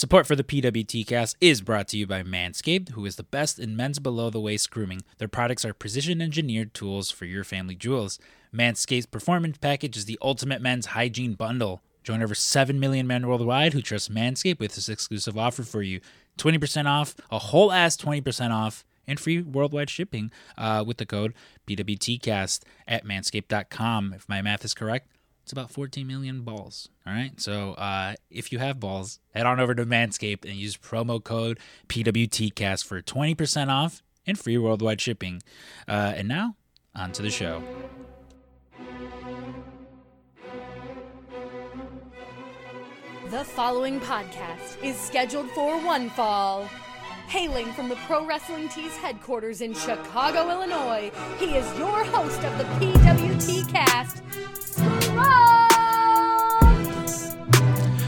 Support for the PWT cast is brought to you by Manscaped, who is the best in men's below the waist grooming. Their products are precision engineered tools for your family jewels. Manscaped's Performance Package is the ultimate men's hygiene bundle. Join over 7 million men worldwide who trust Manscaped with this exclusive offer for you 20% off, a whole ass 20% off, and free worldwide shipping uh, with the code PWTCast at manscaped.com. If my math is correct, it's about 14 million balls. All right. So uh, if you have balls, head on over to Manscaped and use promo code PWTCast for 20% off and free worldwide shipping. Uh, and now, on to the show. The following podcast is scheduled for one fall. Hailing from the Pro Wrestling Tees headquarters in Chicago, Illinois, he is your host of the PWT cast,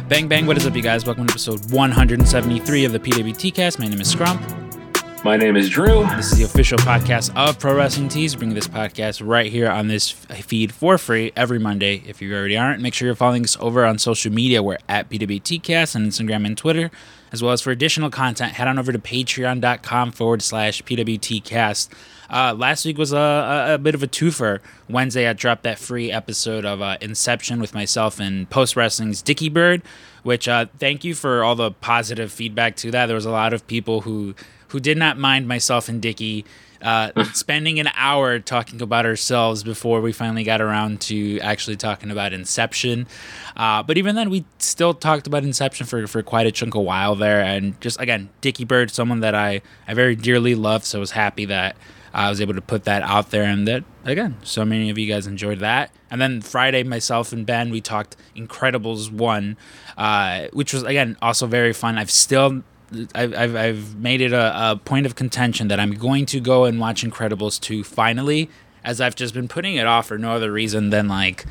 Bang, bang. What is up, you guys? Welcome to episode 173 of the PWT cast. My name is Scrump. My name is Drew. This is the official podcast of Pro Wrestling Tees. Bringing this podcast right here on this feed for free every Monday. If you already aren't, make sure you're following us over on social media. We're at PWTcast on Instagram and Twitter. As well as for additional content, head on over to patreon.com forward slash PWTcast. Uh, last week was a, a, a, bit of a twofer. Wednesday, I dropped that free episode of uh, Inception with myself and Post Wrestling's Dickie Bird, which uh, thank you for all the positive feedback to that. There was a lot of people who who did not mind myself and Dickie uh, spending an hour talking about ourselves before we finally got around to actually talking about Inception. Uh, but even then, we still talked about Inception for, for quite a chunk of while there. And just again, Dickie Bird, someone that I, I very dearly love, so I was happy that I was able to put that out there and that again, so many of you guys enjoyed that. And then Friday, myself and Ben, we talked Incredibles one, uh, which was again also very fun. I've still I've, I've, I've made it a, a, point of contention that I'm going to go and watch Incredibles 2 finally, as I've just been putting it off for no other reason than like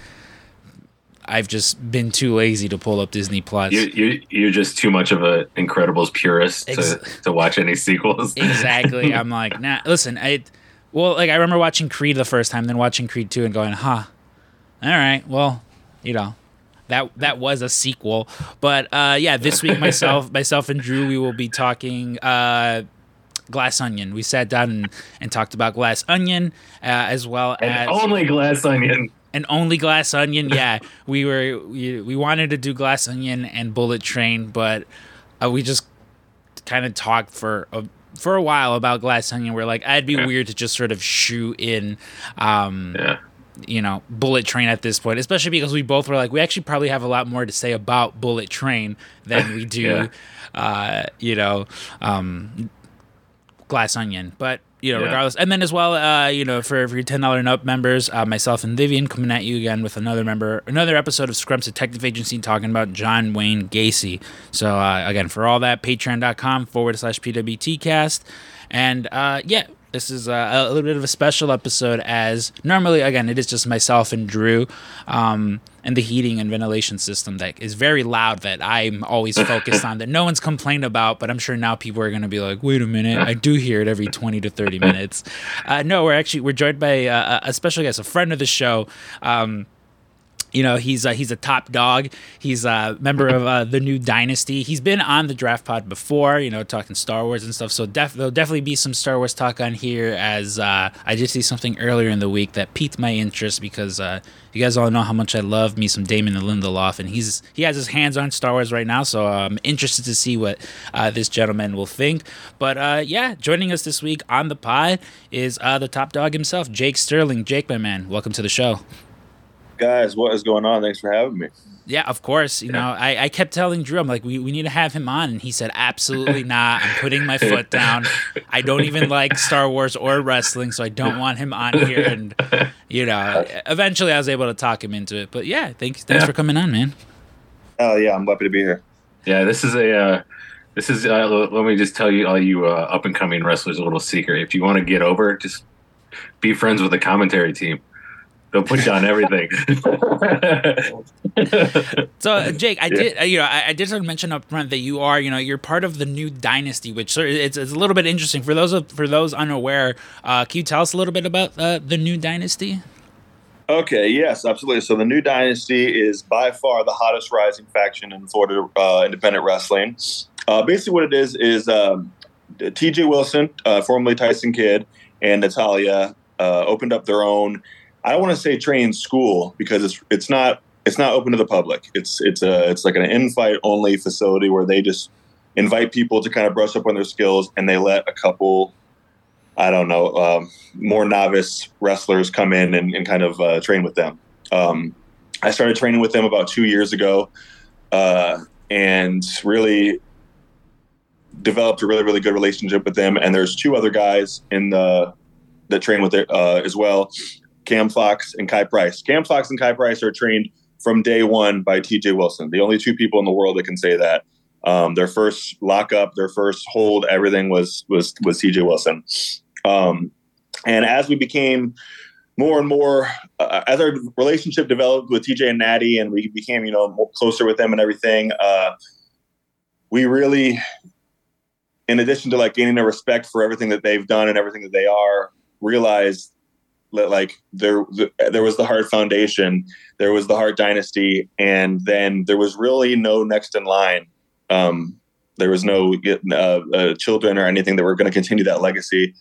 I've just been too lazy to pull up Disney Plus. You, you, you're just too much of an Incredibles purist Ex- to, to watch any sequels. exactly. I'm like, nah, listen, I, well, like I remember watching Creed the first time, then watching Creed 2 and going, huh, all right, well, you know, that that was a sequel. But uh, yeah, this week myself myself and Drew we will be talking uh, Glass Onion. We sat down and, and talked about Glass Onion uh, as well and as only Glass Onion. And only Glass Onion. Yeah, we were we, we wanted to do Glass Onion and Bullet Train, but uh, we just kind of talked for a for a while about Glass Onion. We're like, I'd be yeah. weird to just sort of shoe in. Um, yeah you know, Bullet Train at this point, especially because we both were like, we actually probably have a lot more to say about Bullet Train than we do, yeah. uh, you know, um, Glass Onion. But you know, yeah. regardless, and then as well, uh, you know, for, for your ten dollar and up members, uh, myself and Vivian coming at you again with another member, another episode of Scrump's Detective Agency talking about John Wayne Gacy. So uh, again, for all that, Patreon.com forward slash PWTcast, and uh, yeah this is a, a, little bit of a special episode, as normally, again, it is just myself and Drew, um, and the heating and ventilation system that is very loud that I'm always focused on, that no one's complained about, but I'm sure now people are going to be like, wait a minute, I do hear it every 20 to 30 minutes. Uh, no, we're actually, we're joined by uh, a special guest, a friend of the show. Um, you know he's uh, he's a top dog. He's a member of uh, the new dynasty. He's been on the draft pod before, you know, talking Star Wars and stuff. So def- there'll definitely be some Star Wars talk on here. As uh, I just see something earlier in the week that piqued my interest because uh, you guys all know how much I love me some Damon Lindelof, and he's he has his hands on Star Wars right now. So I'm interested to see what uh, this gentleman will think. But uh, yeah, joining us this week on the pod is the top dog himself, Jake Sterling. Jake, my man, welcome to the show guys, what is going on? Thanks for having me. Yeah, of course. You yeah. know, I, I kept telling Drew, I'm like, we, we need to have him on. And he said, absolutely not. I'm putting my foot down. I don't even like Star Wars or wrestling, so I don't want him on here. And, you know, eventually I was able to talk him into it. But yeah, thanks, thanks yeah. for coming on, man. Oh, yeah, I'm happy to be here. Yeah, this is a. Uh, this is uh, let me just tell you all you uh, up and coming wrestlers a little secret if you want to get over just be friends with the commentary team They'll put you on everything. so, Jake, I yeah. did, you know, I, I did sort of mention up front that you are, you know, you're part of the new dynasty, which it's, it's a little bit interesting for those for those unaware. Uh, can you tell us a little bit about uh, the new dynasty? Okay, yes, absolutely. So the new dynasty is by far the hottest rising faction in Florida uh, independent wrestling. Uh, basically, what it is is um, T.J. Wilson, uh, formerly Tyson Kidd, and Natalya uh, opened up their own. I don't want to say training school because it's it's not it's not open to the public. It's it's a it's like an invite only facility where they just invite people to kind of brush up on their skills, and they let a couple. I don't know, um, more novice wrestlers come in and, and kind of uh, train with them. Um, I started training with them about two years ago, uh, and really developed a really really good relationship with them. And there's two other guys in the that train with it uh, as well, Cam Fox and Kai Price. Cam Fox and Kai Price are trained from day one by T.J. Wilson, the only two people in the world that can say that. Um, their first lockup, their first hold, everything was was was T.J. Wilson. Um, and as we became more and more, uh, as our relationship developed with TJ and Natty, and we became you know closer with them and everything, uh, we really in addition to like gaining a respect for everything that they've done and everything that they are, realized like there there was the Hart Foundation, there was the Hart Dynasty, and then there was really no next in line. Um, there was no uh, uh, children or anything that were going to continue that legacy.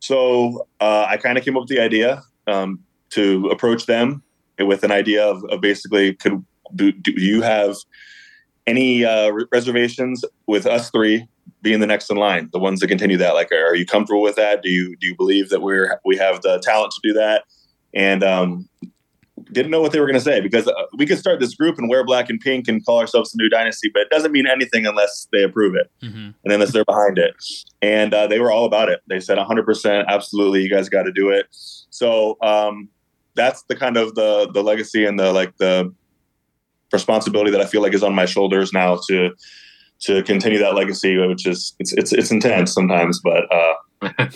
So uh, I kind of came up with the idea um, to approach them with an idea of, of basically, could do, do, you have any uh, reservations with us three being the next in line, the ones that continue that. Like, are you comfortable with that? Do you do you believe that we're we have the talent to do that? And um, didn't know what they were going to say because uh, we could start this group and wear black and pink and call ourselves the new dynasty, but it doesn't mean anything unless they approve it mm-hmm. and unless they're behind it. And uh, they were all about it. They said 100%, absolutely, you guys got to do it. So um, that's the kind of the the legacy and the like the responsibility that I feel like is on my shoulders now to to continue that legacy, which is it's it's, it's intense sometimes, but uh,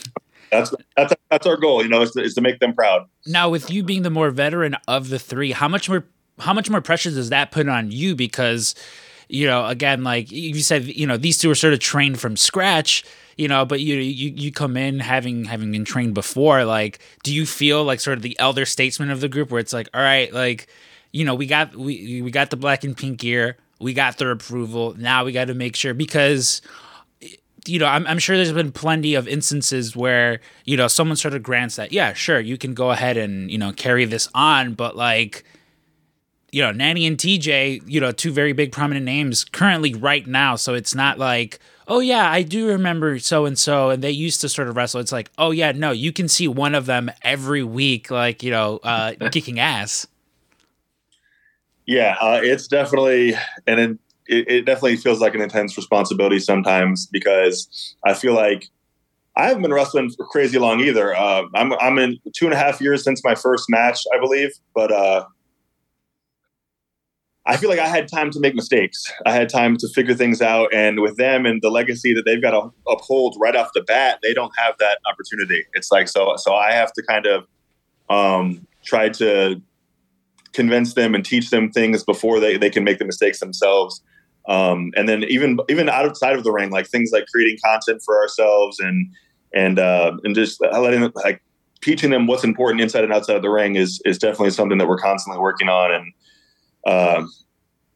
that's that's that's our goal. You know, is to, is to make them proud. Now, with you being the more veteran of the three, how much more how much more pressure does that put on you? Because you know, again, like you said, you know, these two are sort of trained from scratch you know but you you you come in having having been trained before like do you feel like sort of the elder statesman of the group where it's like all right like you know we got we we got the black and pink gear we got their approval. Now we got to make sure because you know, I'm, I'm sure there's been plenty of instances where, you know, someone sort of grants that, yeah, sure, you can go ahead and, you know, carry this on, but like, you know, Natty and TJ, you know, two very big prominent names currently right now. So it's not like, oh, yeah, I do remember so and so, and they used to sort of wrestle. It's like, oh, yeah, no, you can see one of them every week, like, you know, uh, kicking ass. Yeah, uh, it's definitely and it, it definitely feels like an intense responsibility sometimes because I feel like I haven't been wrestling for crazy long either. Uh, I'm I'm in two and a half years since my first match, I believe, but uh, I feel like I had time to make mistakes. I had time to figure things out, and with them and the legacy that they've got to uphold right off the bat, they don't have that opportunity. It's like so so I have to kind of um, try to convince them and teach them things before they, they can make the mistakes themselves. Um, and then even even outside of the ring, like things like creating content for ourselves and and uh, and just letting like teaching them what's important inside and outside of the ring is is definitely something that we're constantly working on. And um,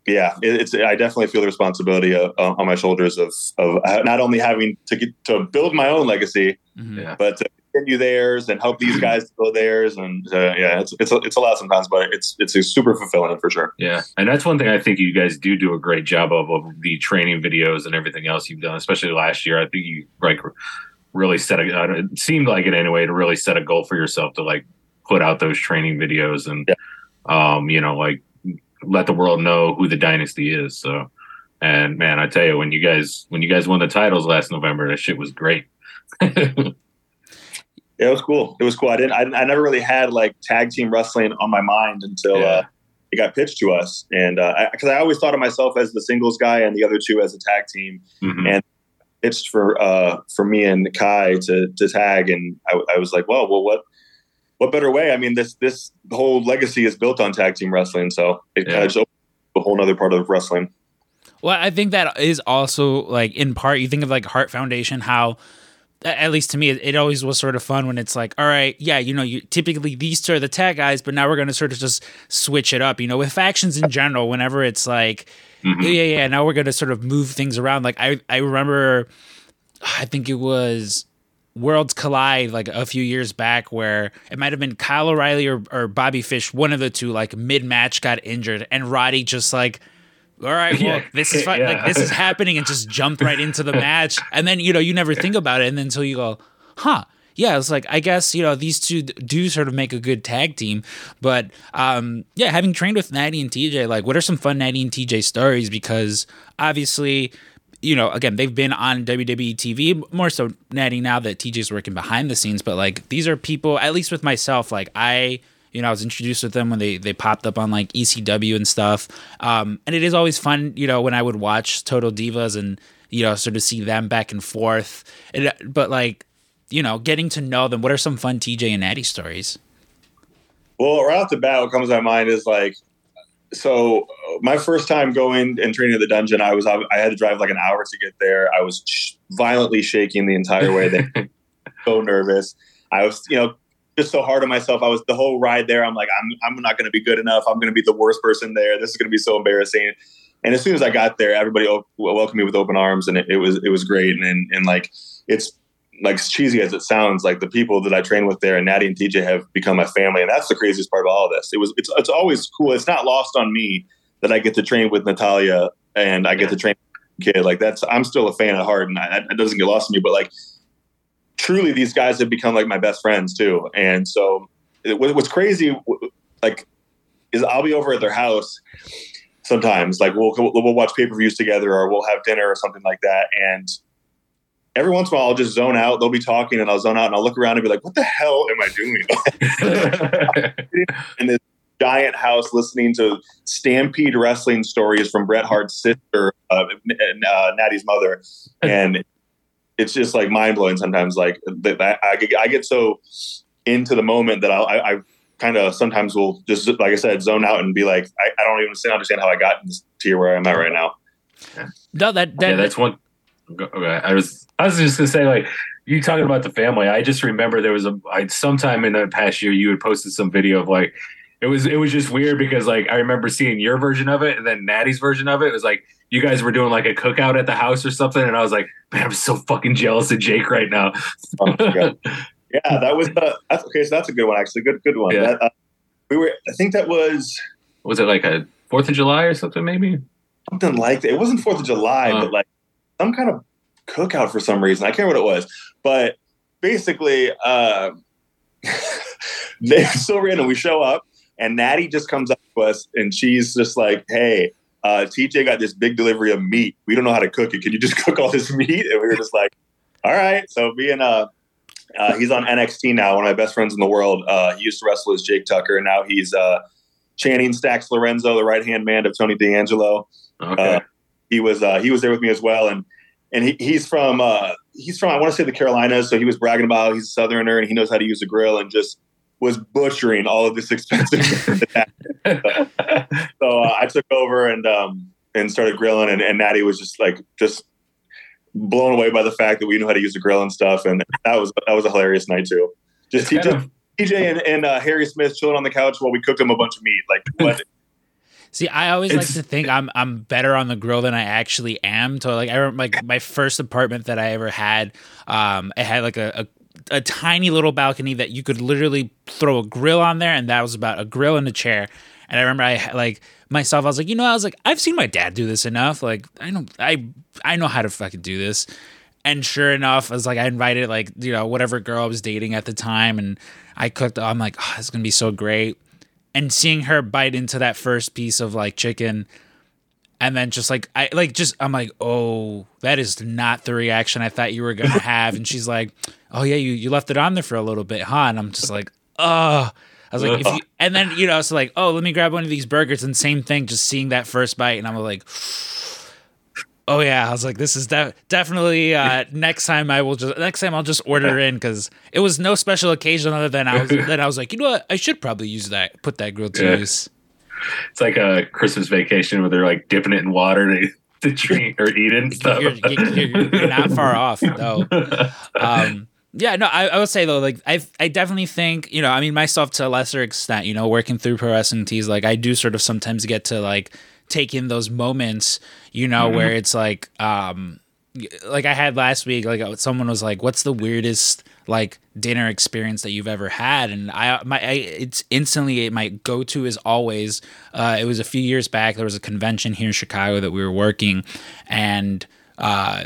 yeah, it, it's I definitely feel the responsibility of, uh, on my shoulders of of not only having to get to build my own legacy, mm-hmm. but to continue theirs and help these guys go theirs. And uh, yeah, it's it's a, it's a lot sometimes, but it's it's super fulfilling for sure. Yeah, and that's one thing I think you guys do do a great job of of the training videos and everything else you've done, especially last year. I think you like really set a uh, it seemed like it anyway to really set a goal for yourself to like put out those training videos and yeah. um you know like let the world know who the dynasty is. So. And man, I tell you, when you guys when you guys won the titles last November, that shit was great. it was cool. It was cool. I didn't. I, I never really had like tag team wrestling on my mind until yeah. uh, it got pitched to us, and because uh, I, I, always thought of myself as the singles guy and the other two as a tag team, mm-hmm. and pitched for uh, for me and Kai to to tag, and I, I was like, well, well, what what better way? I mean, this this whole legacy is built on tag team wrestling, so it yeah. kind of just opened a whole other part of wrestling. Well, I think that is also like in part. You think of like Hart Foundation, how at least to me, it, it, always was sort of fun when it's like, all right, yeah, you know, you typically these two are the tag guys, but now we're going to sort of just switch it up. You know, with factions in general, whenever it's like, mm-hmm. yeah, yeah, now we're going to sort of move things around. Like I, I remember, I think it was Worlds Collide like a few years back where it might have been Kyle O'Reilly or, or Bobby Fish, one of the two, like mid match got injured, and Roddy just like all right, well, this is. Yeah. like this is happening, and just jumped right into the match. And then you know you never think about it, and then until you go, huh? Yeah, it's like I guess you know these two do sort of make a good tag team, but um, yeah, having trained with Natty and TJ, like what are some fun Natty and TJ stories? Because obviously, you know, again, they've been on WWE TV more so Natty now that TJ's working behind the scenes, but like these are people, at least with myself, like I you know, I was introduced with them when they they popped up on like ECW and stuff. Um, and it is always fun, you know, when I would watch Total Divas and you know sort of see them back and forth. It, but like, you know, getting to know them. What are some fun TJ and Natty stories? Well, right off the bat, what comes to my mind is like, so uh, my first time going and training at the dungeon, I was I had to drive like an hour to get there. I was sh- violently shaking the entire way there, so nervous. I was, you know, just so hard on myself. I was the whole ride there. I'm like, I'm I'm not going to be good enough. I'm going to be the worst person there. This is going to be so embarrassing. And as soon as I got there, everybody welcomed me with open arms, and it, it was it was great. And, and and like it's like as cheesy as it sounds, like the people that I train with there and Natty and TJ have become my family, and that's the craziest part of all of this. It was it's it's always cool. It's not lost on me that I get to train with Natalya and I get to train Kidd. Like that's I'm still a fan at heart, and that, that doesn't get lost on me. But like truly these guys have become like my best friends too. And so it, what's crazy, like, is I'll be over at their house sometimes. Like we'll we'll watch pay per views together, or we'll have dinner or something like that. And every once in a while, I'll just zone out. They'll be talking, and I'll zone out, and I'll look around and be like, "What the hell am I doing?" in this giant house, listening to Stampede wrestling stories from Bret Hart's sister uh, and uh, Natty's mother, and it's just like mind blowing sometimes. Like that, I, I get so into the moment that I'll, I, I kind of sometimes will just like I said zone out and be like I, I don't even understand how I got to here where I'm at right now. No, that, that yeah, that's one. Okay, I was I was just gonna say like you talking about the family. I just remember there was a I, sometime in the past year you had posted some video of like it was it was just weird because like I remember seeing your version of it and then Natty's version of it. It was like you guys were doing like a cookout at the house or something, and I was like, man, I'm so fucking jealous of Jake right now. oh, yeah, that was that's okay. So that's a good one, actually. Good, good one. Yeah. That, uh, we were. I think that was. Was it like a Fourth of July or something? Maybe something like that. It wasn't Fourth of July, uh, but like some kind of cookout for some reason. I can't remember what it was, but basically, uh, it's so random. We show up, and Natty just comes up to us, and she's just like, "Hey." uh, TJ got this big delivery of meat. We don't know how to cook it. Can you just cook all this meat? And we were just like, all right. So me and uh, uh, he's on NXT now, one of my best friends in the world. Uh, he used to wrestle as Jake Tucker, and now he's uh, Channing Stacks Lorenzo, the right hand man of Tony D'Angelo. Okay. He was uh, he was there with me as well, and and he, he's from uh, he's from I want to say the Carolinas, so he was bragging about he's a Southerner and he knows how to use a grill and just was butchering all of this expensive. Stuff. So uh, I took over and um, and started grilling, and, and Natty was just like just blown away by the fact that we knew how to use a grill and stuff, and that was that was a hilarious night too. Just TJ, of- TJ and, and uh, Harry Smith chilling on the couch while we cooked him a bunch of meat. Like what? See, I always it's, like to think I'm I'm better on the grill than I actually am. So like I remember like my first apartment that I ever had, um, it had like a, a a tiny little balcony that you could literally throw a grill on there, and that was about a grill and a chair. And I remember I like myself. I was like, you know, I was like, I've seen my dad do this enough. Like, I know, I I know how to fucking do this. And sure enough, I was like, I invited like you know whatever girl I was dating at the time, and I cooked. I'm like, oh, it's gonna be so great. And seeing her bite into that first piece of like chicken, and then just like I like just I'm like, oh, that is not the reaction I thought you were gonna have. and she's like, oh yeah, you you left it on there for a little bit, huh? And I'm just like, oh. I was like, if you, and then you know, it's like, oh, let me grab one of these burgers, and same thing, just seeing that first bite, and I'm like, oh yeah, I was like, this is de- definitely uh, next time I will just next time I'll just order in because it was no special occasion other than I was then I was like, you know what, I should probably use that, put that grill to yeah. use. It's like a Christmas vacation where they're like dipping it in water. to drink or eat and stuff. You're, you're, you're not far off though. Um, yeah, no, I, I would say though, like I, I definitely think you know, I mean, myself to a lesser extent, you know, working through pro tees, like I do sort of sometimes get to like take in those moments, you know, mm-hmm. where it's like, um, like I had last week, like someone was like, "What's the weirdest like dinner experience that you've ever had?" And I, my, I, it's instantly my go to is always. Uh, it was a few years back. There was a convention here in Chicago that we were working, and uh,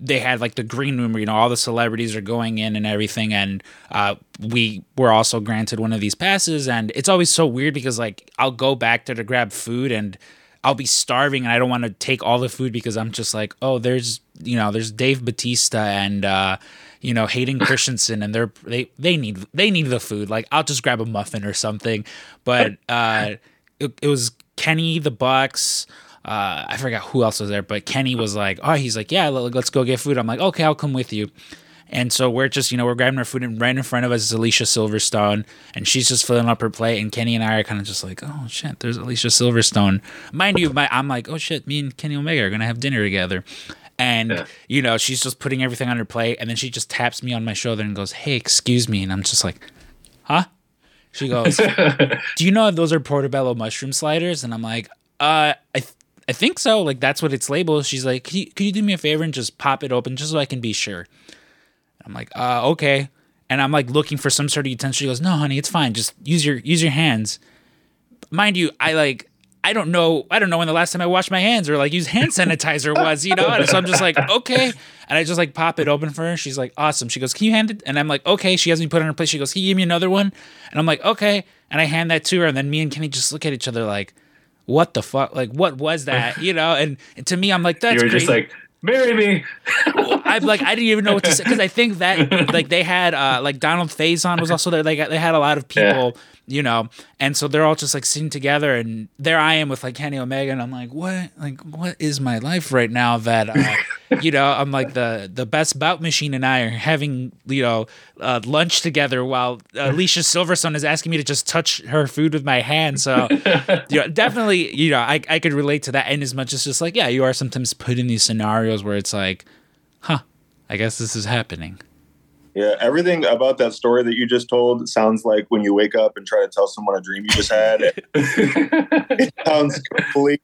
they had like the green room where you know all the celebrities are going in and everything and uh, we were also granted one of these passes and it's always so weird because like i'll go back there to grab food and i'll be starving and i don't want to take all the food because i'm just like oh there's you know there's dave batista and uh, you know hayden christensen and they're they they need they need the food like i'll just grab a muffin or something but uh, it, it was kenny the bucks uh, I forgot who else was there, but Kenny was like, oh, he's like, yeah, let's go get food. I'm like, okay, I'll come with you. And so we're just, you know, we're grabbing our food, and right in front of us is Alicia Silverstone, and she's just filling up her plate. And Kenny and I are kind of just like, oh shit, there's Alicia Silverstone. Mind you, my, I'm like, oh shit, me and Kenny Omega are gonna have dinner together. And yeah. you know, she's just putting everything on her plate, and then she just taps me on my shoulder and goes, "Hey, excuse me," and I'm just like, "Huh?" She goes, "Do you know those are portobello mushroom sliders?" And I'm like, "Uh, I." Th- I think so. Like that's what it's labeled. She's like, can you, can you do me a favor and just pop it open just so I can be sure? I'm like, uh, okay. And I'm like looking for some sort of utensil. She goes, no, honey, it's fine. Just use your use your hands. Mind you, I like I don't know. I don't know when the last time I washed my hands or like use hand sanitizer was, you know. And so I'm just like, okay. And I just like pop it open for her. She's like, awesome. She goes, can you hand it? And I'm like, okay. She has me put it in her place. She goes, can you give me another one? And I'm like, okay. And I hand that to her. And then me and Kenny just look at each other like, what the fuck? Like, what was that? You know? And, and to me, I'm like, that's. You were just like, marry me. I'm like, I didn't even know what to say because I think that like they had uh like Donald Faison was also there. Like they had a lot of people. Yeah you know? And so they're all just like sitting together and there i am with like kenny omega and i'm like what? Like what is my life right now that uh, you know i'm like the the best bout machine and i are having you know uh, lunch together while alicia silverstone is asking me to just touch her food with my hand. So you know definitely you know i, I could relate to that and as much as just like yeah you are sometimes put in these scenarios where it's like huh i guess this is happening yeah, everything about that story that you just told sounds like when you wake up and try to tell someone a dream you just had. it sounds completely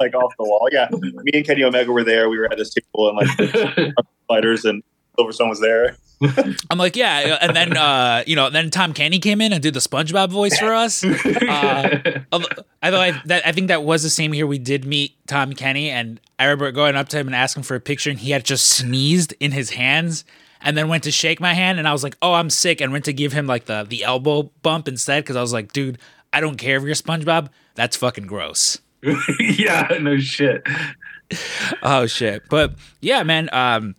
like off the wall. Yeah, me and Kenny Omega were there. We were at this table and like fighters and Silverstone was there. I'm like, yeah, and then uh, you know, then Tom Kenny came in and did the SpongeBob voice for us. Uh, although I, that, I think that was the same year we did meet Tom Kenny, and I remember going up to him and asking for a picture, and he had just sneezed in his hands and then went to shake my hand and I was like, "Oh, I'm sick," and went to give him like the the elbow bump instead because I was like, "Dude, I don't care if you're SpongeBob. That's fucking gross." yeah, no shit. oh shit, but yeah, man. Um,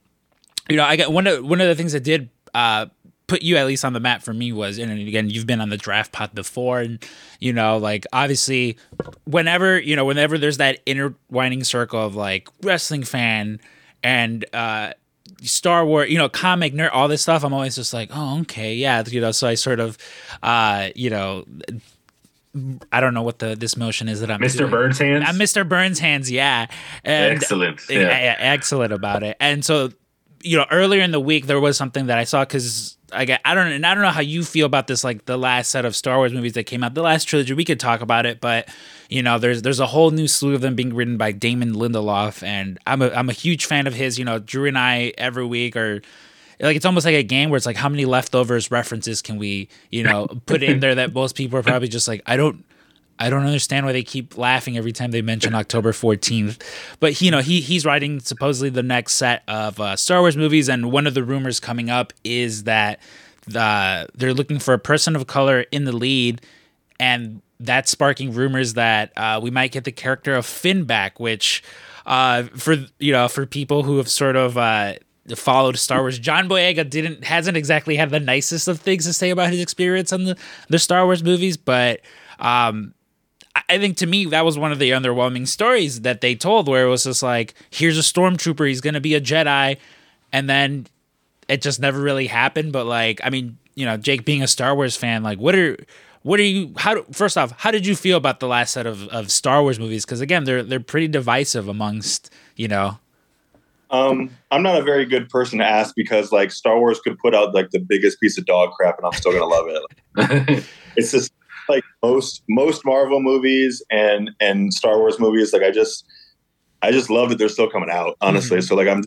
you know, I got one of one of the things that did uh put you at least on the map for me was and again you've been on the draft pot before and you know like obviously whenever you know whenever there's that intertwining circle of like wrestling fan and uh Star Wars, you know, comic nerd, all this stuff, I'm always just like, oh, okay, yeah, you know. So I sort of, uh, you know, I don't know what the this motion is that I'm Mr. Doing. Burns hands. I'm Mr. Burns hands, yeah. And, excellent, yeah. excellent about it. And so, you know, earlier in the week there was something that I saw because I I don't and I don't know how you feel about this like the last set of Star Wars movies that came out. The last trilogy we could talk about it but you know there's there's a whole new slew of them being written by Damon Lindelof and I'm a I'm a huge fan of his you know Drew and I every week are like it's almost like a game where it's like how many leftovers references can we you know put in there that most people are probably just like I don't I don't understand why they keep laughing every time they mention October 14th. But you know, he he's writing supposedly the next set of uh, Star Wars movies, and one of the rumors coming up is that the, they're looking for a person of color in the lead, and that's sparking rumors that uh, we might get the character of Finn back, which uh, for you know for people who have sort of uh, followed Star Wars. John Boyega didn't hasn't exactly had the nicest of things to say about his experience on the the Star Wars movies, but um, I think to me that was one of the underwhelming stories that they told, where it was just like, here's a stormtrooper, he's gonna be a Jedi, and then it just never really happened. But like, I mean, you know, Jake being a Star Wars fan, like, what are what are you? How do, first off, how did you feel about the last set of, of Star Wars movies? Because again, they're they're pretty divisive amongst you know. Um, I'm not a very good person to ask because like Star Wars could put out like the biggest piece of dog crap and I'm still gonna love it. it's just like most most Marvel movies and and Star Wars movies. Like I just I just love that they're still coming out. Honestly, mm-hmm. so like I'm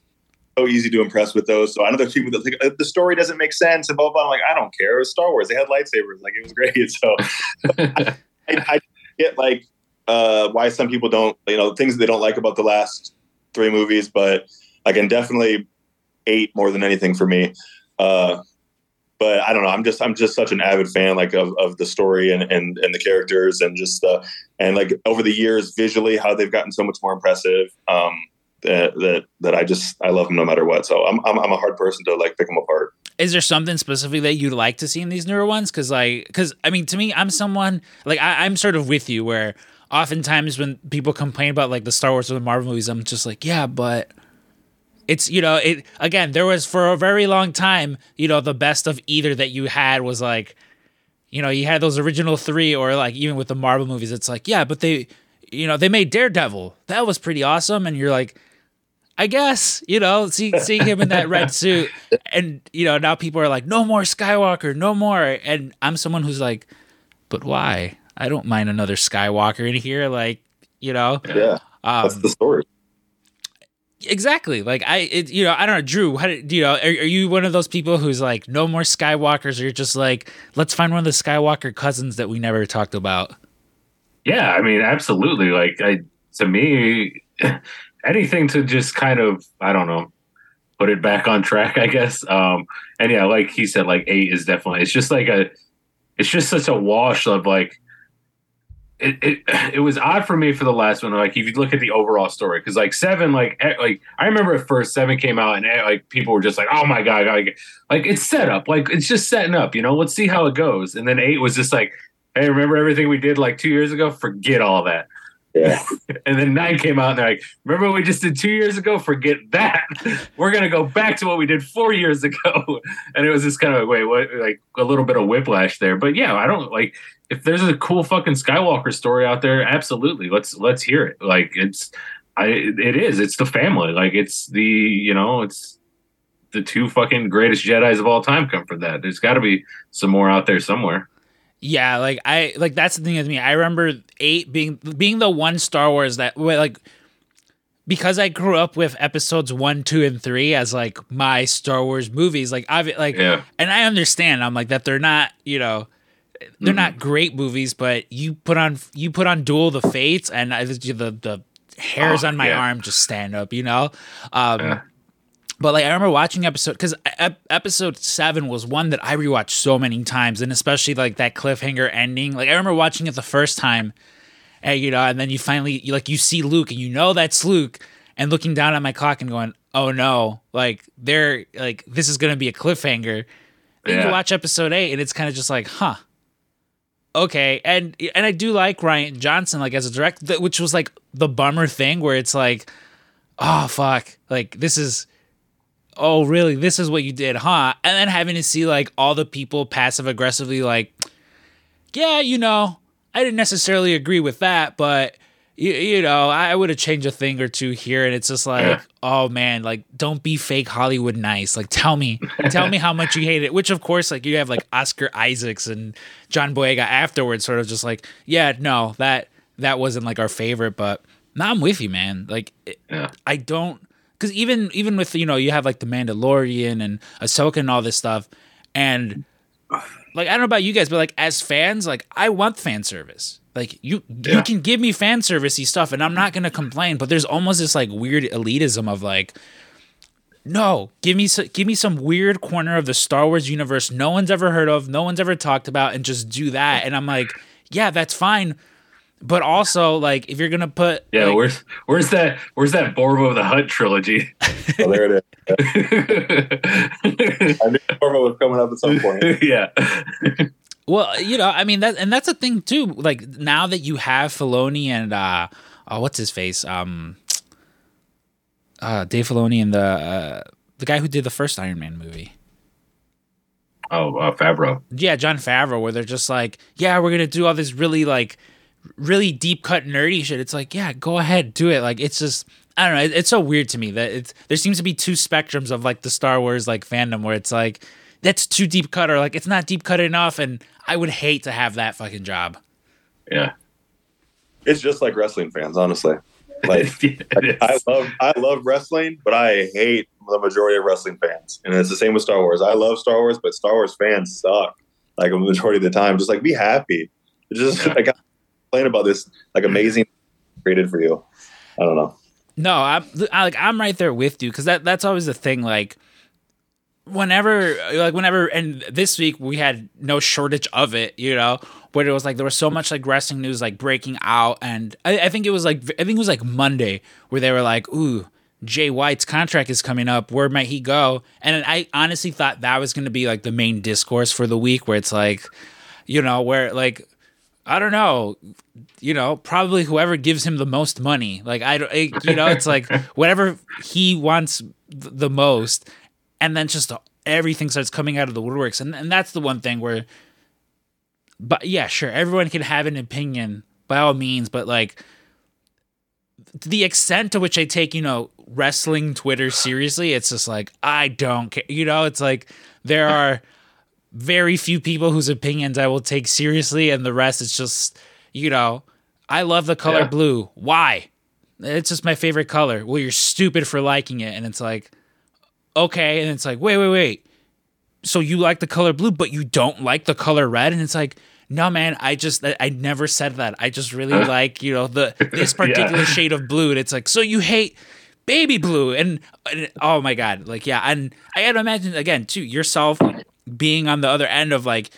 so easy to impress with those. So I know there's people that think uh, the story doesn't make sense and blah, blah, blah. I'm like, I don't care. It was Star Wars. They had lightsabers. Like it was great. So I, I, get like uh, why some people don't, you know, things they don't like about the last three movies, but I can definitely eight more than anything for me. Uh, but I don't know. I'm just I'm just such an avid fan like of, of the story and, and and the characters and just uh and like over the years visually how they've gotten so much more impressive. Um, that that that I just I love them no matter what. So I'm I'm, I'm a hard person to like pick them apart. Is there something specifically that you'd like to see in these newer ones? Because like because I mean to me I'm someone like I, I'm sort of with you where oftentimes when people complain about like the Star Wars or the Marvel movies I'm just like yeah but it's you know it again there was for a very long time you know the best of either that you had was like you know you had those original three or like even with the Marvel movies it's like yeah but they you know they made Daredevil that was pretty awesome and you're like I guess you know, see, seeing him in that red suit, and you know now people are like, no more Skywalker, no more. And I'm someone who's like, but why? I don't mind another Skywalker in here, like you know. Yeah, um, that's the story. Exactly. Like I, it, you know, I don't know, Drew. How do you know? Are, are you one of those people who's like, no more Skywalkers, or you're just like, let's find one of the Skywalker cousins that we never talked about? Yeah, I mean, absolutely. Like, I to me, anything to just kind of I don't know put it back on track, I guess. Um, and yeah, like he said, like eight is definitely it's just like a it's just such a wash of like it, it it was odd for me for the last one. Like if you look at the overall story, because like seven, like eh, like I remember at first seven came out and eh, like people were just like, oh my god, like like it's set up, like it's just setting up, you know. Let's see how it goes. And then eight was just like, hey, remember everything we did like two years ago? Forget all that. Yeah. and then nine came out and they're like, remember what we just did two years ago? Forget that. We're gonna go back to what we did four years ago. And it was just kind of wait, what like a little bit of whiplash there. But yeah, I don't like if there's a cool fucking Skywalker story out there, absolutely. Let's let's hear it. Like it's I it is. It's the family. Like it's the you know, it's the two fucking greatest Jedi's of all time come from that. There's gotta be some more out there somewhere. Yeah, like I like that's the thing with me. I remember eight being being the one Star Wars that like because I grew up with episodes one, two, and three as like my Star Wars movies. Like I've like, yeah. and I understand. I'm like that they're not, you know, they're mm-hmm. not great movies, but you put on you put on Duel the Fates, and I, the the hairs oh, on my yeah. arm just stand up. You know, um, yeah. But like I remember watching episode because episode seven was one that I rewatched so many times, and especially like that cliffhanger ending. Like I remember watching it the first time, and you know, and then you finally you, like you see Luke, and you know that's Luke, and looking down at my clock and going, "Oh no!" Like they're like this is gonna be a cliffhanger. Then yeah. you watch episode eight, and it's kind of just like, huh, okay. And and I do like Rian Johnson like as a director, which was like the bummer thing where it's like, oh fuck, like this is oh, really? This is what you did, huh? And then having to see like all the people passive aggressively, like, yeah, you know, I didn't necessarily agree with that, but you, you know, I would have changed a thing or two here. And it's just like, yeah. oh man, like, don't be fake Hollywood nice. Like, tell me, tell me how much you hate it. Which, of course, like, you have like Oscar Isaacs and John Boyega afterwards, sort of just like, yeah, no, that that wasn't like our favorite, but. now I'm with you, man. Like, yeah. I don't because even even with you know you have like the Mandalorian and Ahsoka and all this stuff, and like I don't know about you guys, but like as fans, like I want fan service. Like you yeah. you can give me fan servicey stuff, and I'm not gonna complain. But there's almost this like weird elitism of like. No, give me some, give me some weird corner of the Star Wars universe no one's ever heard of, no one's ever talked about, and just do that. And I'm like, yeah, that's fine but also like if you're gonna put yeah like, where's where's that where's that Borvo the Hutt trilogy? oh, there it is. I knew Borvo was coming up at some point. yeah. well, you know, I mean that, and that's a thing too. Like now that you have Filoni and uh, oh, what's his face, um, uh, Dave Filoni and the uh, the guy who did the first Iron Man movie. Oh, uh, Favreau. Yeah, Jon Favreau, where they're just like, yeah, we're gonna do all this really like, really deep cut nerdy shit. It's like, yeah, go ahead, do it. Like, it's just, I don't know. It, it's so weird to me that it's there seems to be two spectrums of like the Star Wars like fandom where it's like that's too deep cut or like it's not deep cut enough, and I would hate to have that fucking job. Yeah. It's just like wrestling fans, honestly. Like It is. I love I love wrestling, but I hate the majority of wrestling fans. And it's the same with Star Wars. I love Star Wars, but Star Wars fans suck. Like a majority of the time. Just like be happy. It's just like complain about this like mm-hmm. amazing created for you. I don't know. No, I'm I, like I'm right there with you because that that's always the thing. Like whenever, like whenever, and this week we had no shortage of it. You know, but it was like there was so much like wrestling news like breaking out, and I, I think it was like I think it was like Monday where they were like, "Ooh, Jay White's contract is coming up. Where might he go?" And I honestly thought that was going to be like the main discourse for the week, where it's like, you know, where like. I don't know, you know, probably whoever gives him the most money. Like I don't, it- you know, it's like whatever he wants the most, and then just everything starts coming out of the woodworks, and and that's the one thing where, but yeah, sure, everyone can have an opinion by all means, but like the extent to which I take, you know, wrestling Twitter seriously, it's just like I don't care. You know, it's like there are very few people whose opinions I will take seriously, and the rest it's just, you know, I love the color Yeah. blue. Why? It's just my favorite color. Well, you're stupid for liking it, and it's like, okay, and it's like, wait, wait, wait. So you like the color blue, but you don't like the color red, and it's like. No man, I just I, never said that. I just really like, you know, the this particular shade of blue and it's like so you hate baby blue and, and oh my god like yeah and i gotta imagine again too yourself being on the other end of like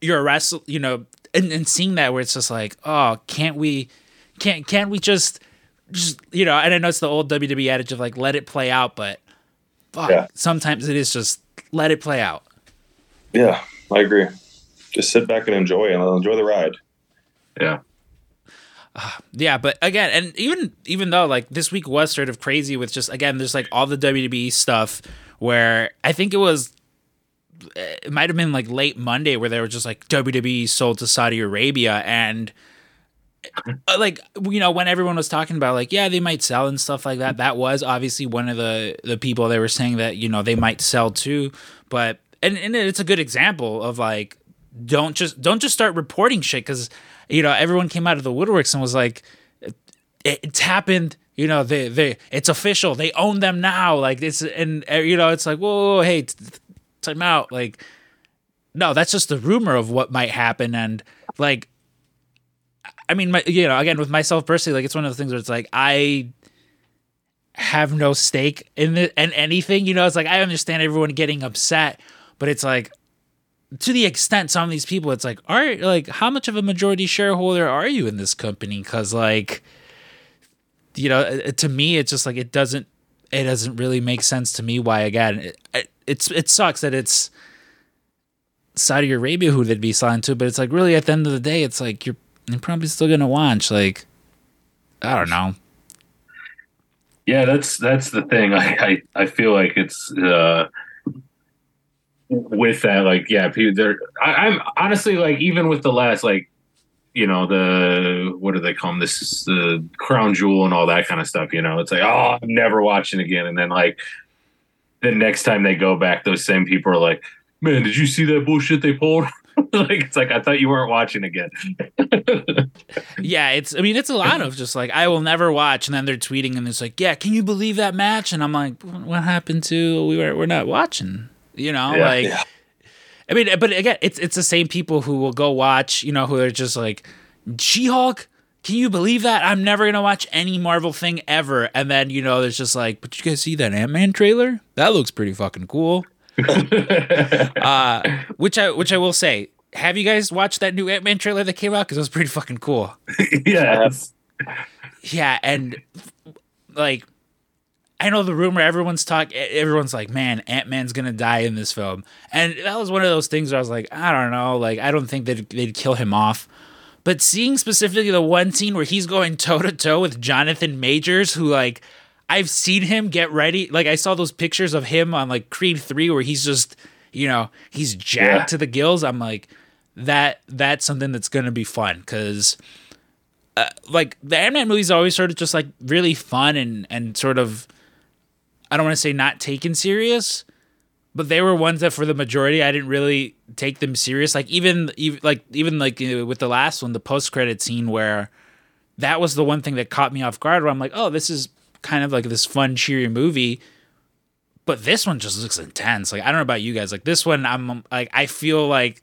you're a wrestle you know and, and seeing that where it's just like oh can't we can't can't we just just you know and i know it's the old wwe adage of like let it play out but fuck, Yeah. sometimes it is just let it play out Yeah, I agree. Just sit back and enjoy and enjoy the ride. Yeah. Yeah, but again, and even even though like this week was sort of crazy with just again, there's like all the WWE stuff where I think it was it might have been like late Monday where they were just like WWE sold to Saudi Arabia and uh, like you know when everyone was talking about like yeah they might sell and stuff like that that was obviously one of the the people they were saying that you know they might sell too but and, and it's a good example of like don't just don't just start reporting shit because you know everyone came out of the woodworks and was like it, it's happened you know they they it's official they own them now like it's and uh, you know it's like whoa, whoa, whoa hey t- time out like no that's just the rumor of what might happen. And like i mean my, you know again with myself personally like it's one of the things where it's like i have no stake in the in anything you know? It's like i understand everyone getting upset but it's like to the extent some of these people it's like are like how much of a majority shareholder are you in this company? Because like you know uh, to me it's just like it doesn't it doesn't really make sense to me why again it, it, it's it sucks that it's saudi arabia who they'd be selling to but it's like really at the end of the day it's like you're, you're probably still gonna watch like i don't know Yeah, that's that's the thing. I I, I feel like it's uh with that, like, yeah, people they're I, I'm honestly like even with the last like you know, the what do they call them? This is the crown jewel and all that kind of stuff, you know. It's like, oh I'm never watching again. And then like the next time they go back, those same people are like, Man, did you see that bullshit they pulled? like it's like I thought you weren't watching again. yeah it's i mean it's a lot of just like i will never watch and then they're tweeting and it's like yeah can you believe that match and i'm like what happened to we were we're not watching you know Yeah. like Yeah. i mean but again it's it's the same people who will go watch you know who are just like she-hulk can you believe that i'm never gonna watch any marvel thing ever and then you know there's just like but you guys see that ant-man trailer that looks pretty fucking cool uh which i which i will say have you guys watched that new ant-man trailer that came out because it was pretty fucking cool yeah. it's- yeah, and like I know the rumor everyone's talk everyone's like, man, Ant-Man's going to die in this film. And that was one of those things where I was like, I don't know, like I don't think they'd they'd kill him off. But seeing specifically the one scene where he's going toe to toe with Jonathan Majors who like I've seen him get ready. Like I saw those pictures of him on like Creed 3 where he's just you know, he's jacked Yeah. to the gills. I'm like, that that's something that's gonna be fun because. Uh, like the Ant Man movies are always sort of just like really fun and and sort of I don't want to say not taken serious, but they were ones that for the majority I didn't really take them serious. Like even even like even like you know, with the last one, the post credit scene where that was the one thing that caught me off guard. Where I'm like, oh, this is kind of like this fun, cheery movie. But this one just looks intense. Like I don't know about you guys. Like this one, I'm like I feel like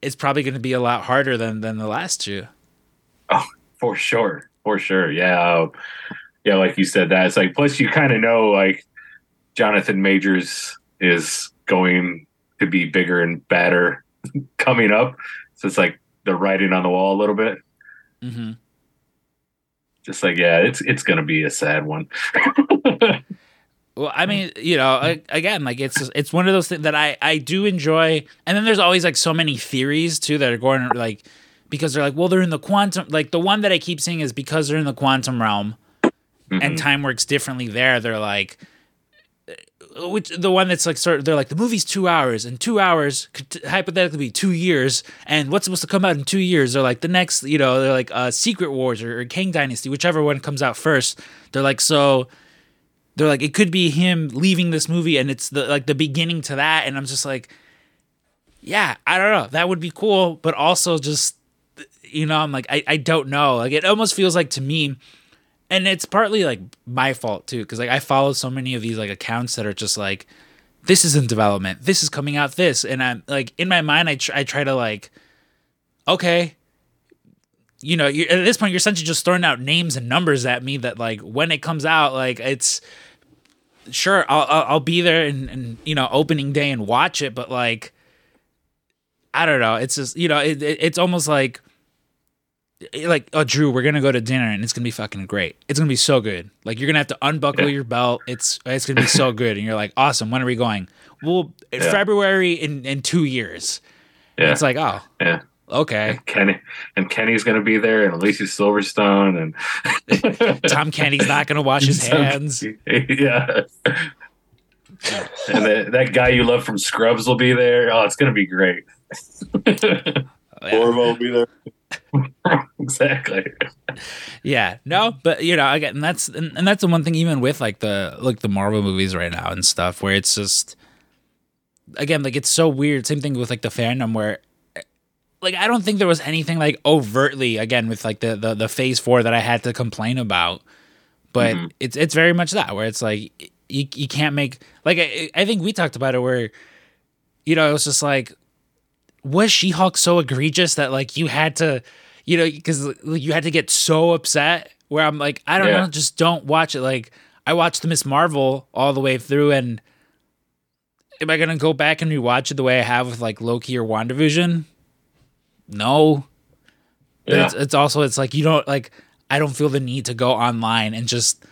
it's probably going to be a lot harder than than the last two. Oh, For sure, for sure. Yeah, uh, yeah. Like you said, that it's like. Plus, you kind of know like Jonathan Majors is going to be bigger and badder coming up. So it's like the writing on the wall a little bit. Mm-hmm. Just like yeah, it's it's gonna be a sad one. Well, I mean, you know, again, like it's it's one of those things that I I do enjoy, and then there's always like so many theories too that are going like because they're like, well, they're in the quantum. Like the one that I keep seeing is because they're in the quantum realm, Mhm. and time works differently there. They're like, which the one that's like sort of they're like the movie's two hours, and two hours could t- hypothetically be two years, and what's supposed to come out in two years? They're like the next, you know, they're like uh, Secret Wars or, or Kang Dynasty, whichever one comes out first. They're like so they're like it could be him leaving this movie and it's the like the beginning to that and i'm just like yeah i don't know that would be cool but also just you know i'm like i, I don't know like it almost feels like to me and it's partly like my fault too because like i follow so many of these like accounts that are just like this is in development this is coming out this and i'm like in my mind i, tr- I try to like okay you know at this point you're essentially just throwing out names and numbers at me that like when it comes out like it's sure I'll I'll, I'll be there and, and you know opening day and watch it, but like I don't know. It's just you know it, it it's almost like Eh, like oh Drew, we're gonna go to dinner and it's gonna be fucking great. It's gonna be so good. Like you're gonna have to unbuckle Yeah. your belt. It's it's gonna be so good, and you're like awesome. When are we going? Well, Yeah. February in in two years. Yeah, It's like oh yeah. okay. Kenny and Kenny's gonna be there, and Alicia Silverstone, and Tom Kenny's not gonna wash his hands. yeah. and that, that guy you love from Scrubs will be there. Oh, it's gonna be great. Orvo will be there. exactly. Yeah, no, but you know, again, that's and, and that's the one thing even with like the like the Marvel movies right now and stuff where it's just again like it's so weird. Same thing with like the fandom where like I don't think there was anything like overtly again with like the the, the Phase Four that I had to complain about, but Mhm. it's it's very much that where it's like you you can't make like I I think we talked about it where you know it was just like was She Hulk so egregious that like you had to, you know, because you had to get so upset? Where I'm like, I don't Yeah. know, just don't watch it. Like I watched the Miss Marvel all the way through, and am I gonna go back and rewatch it the way I have with like Loki or WandaVision? No. But Yeah. it's it's also it's like you don't like I don't feel the need to go online and just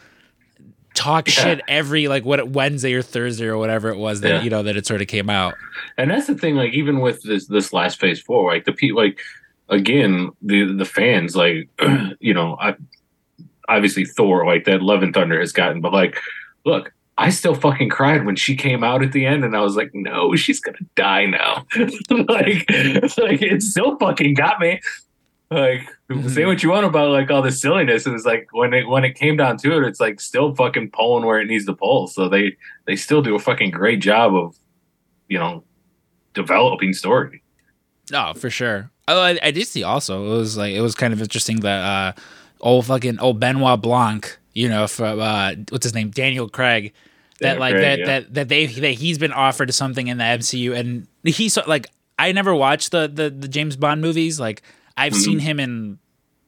talk Yeah. shit every like what Wednesday or Thursday or whatever it was that Yeah. you know that it sort of came out. and that's the thing like even with this this last phase four like the people like again the the fans like you know i obviously thor like that love and thunder has gotten but like look i still fucking cried when she came out at the end and i was like no she's gonna die now like like it still fucking got me like say what you want about like all the silliness and it's like when it when it came down to it it's like still fucking pulling where it needs to pull so they they still do a fucking great job of you know developing story. No, for sure. Oh, I, I did see also. It was like it was kind of interesting that uh, old fucking old Benoit Blanc, you know, from uh, what's his name, Daniel Craig. That Daniel like Craig, that yeah. that that they that he's been offered something in the MCU, and he's like I never watched the the, the James Bond movies. Like I've Mhm. seen him in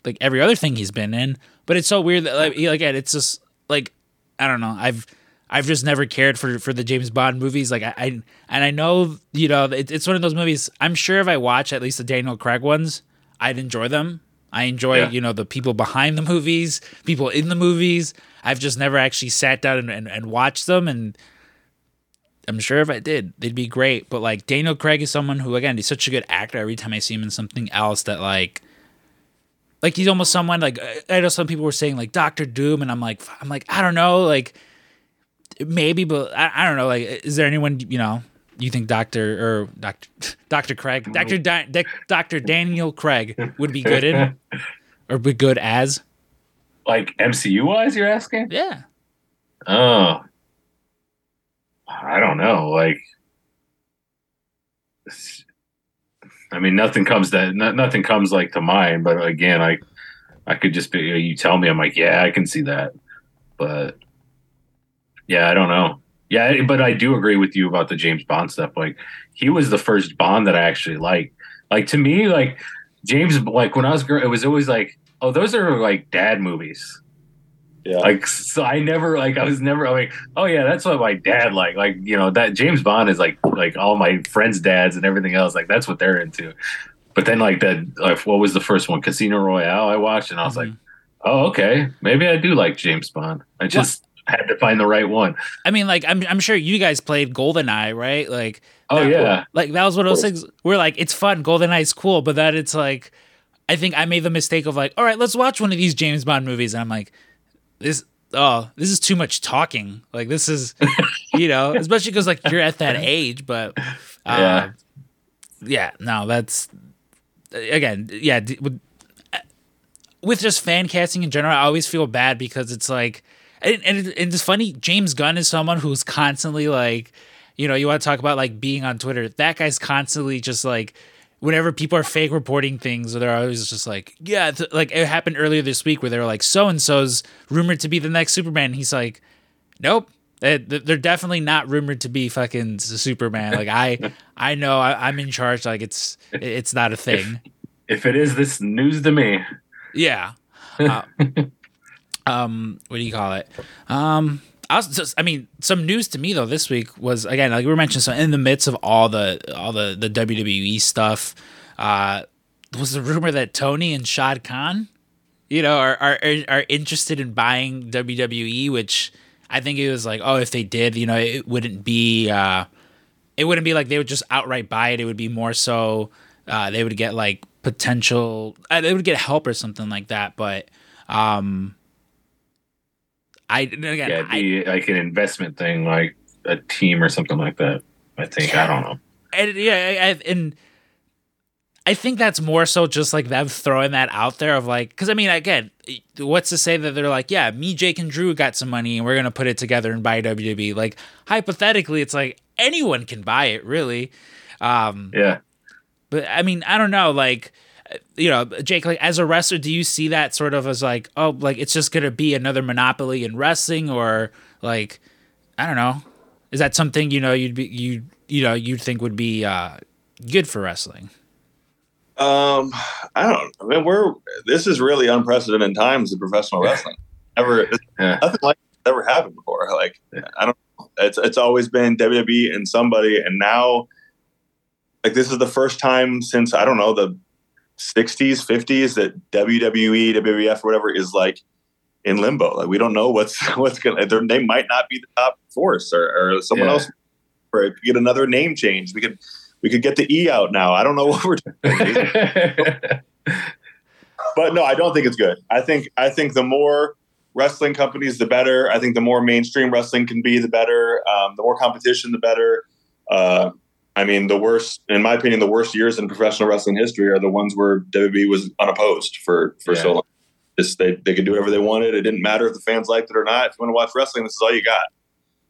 like every other thing he's been in, but it's so weird that like he- again, it's just like I don't know. I've I've just never cared for for the James Bond movies. Like I, I and I know you know it, it's one of those movies. I'm sure if I watch at least the Daniel Craig ones, I'd enjoy them. I enjoy Yeah. you know the people behind the movies, people in the movies. I've just never actually sat down and, and, and watched them and. I'm sure if I did, they'd be great. But like Daniel Craig is someone who, again, he's such a good actor. Every time I see him in something else, that like, like he's almost someone like I know some people were saying like Doctor Doom, and I'm like, I'm like I don't know, like maybe, but I, I don't know. Like, is there anyone you know you think Doctor or Doctor Doctor Craig, Doctor Di- Doctor Daniel Craig would be good in, or be good as? Like MCU wise, you're asking? Yeah. Oh, I don't know. Like, I mean, nothing comes that no, nothing comes like to mind. But again, I I could just be you tell me, I'm like, yeah, I can see that. But yeah, I don't know. Yeah, but I do agree with you about the James Bond stuff. Like, he was the first Bond that I actually liked. Like to me, like James, like when I was growing, it was always like, oh, those are like dad movies. Yeah. Like so I never like I was never like oh yeah that's what my dad like like you know that James Bond is like like all my friends' dads and everything else like that's what they're into. But then like that like what was the first one Casino Royale I watched and I was Mhm. like oh okay maybe I do like James Bond. I just had to find the right one. I mean, like I'm I'm sure you guys played GoldenEye, right? Like Oh that- yeah. like that was one of those things where like it's fun, GoldenEye's cool, but that it's like I think I made the mistake of like, all right, let's watch one of these James Bond movies, and I'm like, this oh, this is too much talking. Like this is, you know, especially because like you're at that age, but uh, Yeah. yeah, no, that's again, yeah, with, with just fan casting in general, I always feel bad because it's like, and, and, and it's funny. James Gunn is someone who's constantly like, you know, you want to talk about like being on Twitter. That guy's constantly just like, whenever people are fake reporting things, they're always just like, yeah, th- like it happened earlier this week where they were like, so and so's rumored to be the next Superman. And he's like, nope. They- They're definitely not rumored to be fucking Superman. Like I, I know I, I'm in charge. Like it's, it's not a thing. If it is this news to me. Yeah. Uh, um, what do you call it? Um, I was I mean, some news to me though this week was again like we were mentioning. So in the midst of all the all the the WWE stuff, uh, was the rumor that Tony and Shad Khan, you know, are are are interested in buying WWE, which I think it was like, oh, if they did, you know, it wouldn't be. uh it wouldn't be like they would just outright buy it. It would be more so uh, they would get like potential. Uh, they would get help or something like that. But um, I again, Yeah, it'd I, be like an investment thing, like a team or something like that. I think. I don't know. and yeah, I, I- and I think that's more so just like them throwing that out there of like, because I mean, again, what's to say that they're like, yeah, me, Jake, and Drew got some money and we're gonna put it together and buy WWE. Like hypothetically, it's like anyone can buy it, really. Um, Yeah. But I mean, I don't know. Like, you know, Jake, like as a wrestler, do you see that sort of as like, oh, like it's just gonna be another monopoly in wrestling, or like, I don't know, is that something you know you'd be you you know you'd think would be uh, good for wrestling? Um, I don't. I mean, we're this is really unprecedented times in professional wrestling. Ever Yeah. nothing like this ever happened before. Like I don't. It's it's always been WWE and somebody, and now like this is the first time since I don't know the 60s, 50s that WWE, WWF, whatever is like in limbo. Like we don't know what's what's gonna. they're- might not be the top force, or, or someone Yeah. else, or get another name change. We could we could get the E out now. I don't know what we're doing. but no, I don't think it's good. I think I think the more wrestling companies, the better. I think the more mainstream wrestling can be, the better. Um, the more competition, the better. Uh, I mean, the worst, in my opinion, the worst years in professional wrestling history are the ones where WWE was unopposed for for Yeah. so long. Just they they could do whatever they wanted. It didn't matter if the fans liked it or not. If you want to watch wrestling, this is all you got.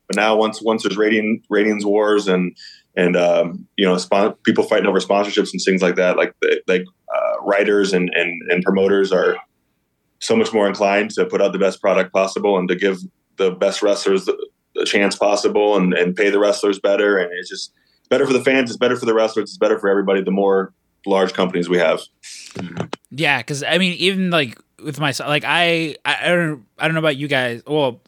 But now, once once there's rating ratings wars and and um, you know spon- people fighting over sponsorships and things like that, like the- like uh, writers and, and and promoters are so much more inclined to put out the best product possible and to give the best wrestlers the, the chance possible and, and pay the wrestlers better. And it's just better for the fans. It's better for the wrestlers. It's better for everybody. The more large companies we have. Yeah, because I mean, even like with myself, like I, I, don't, I don't know about you guys. Well,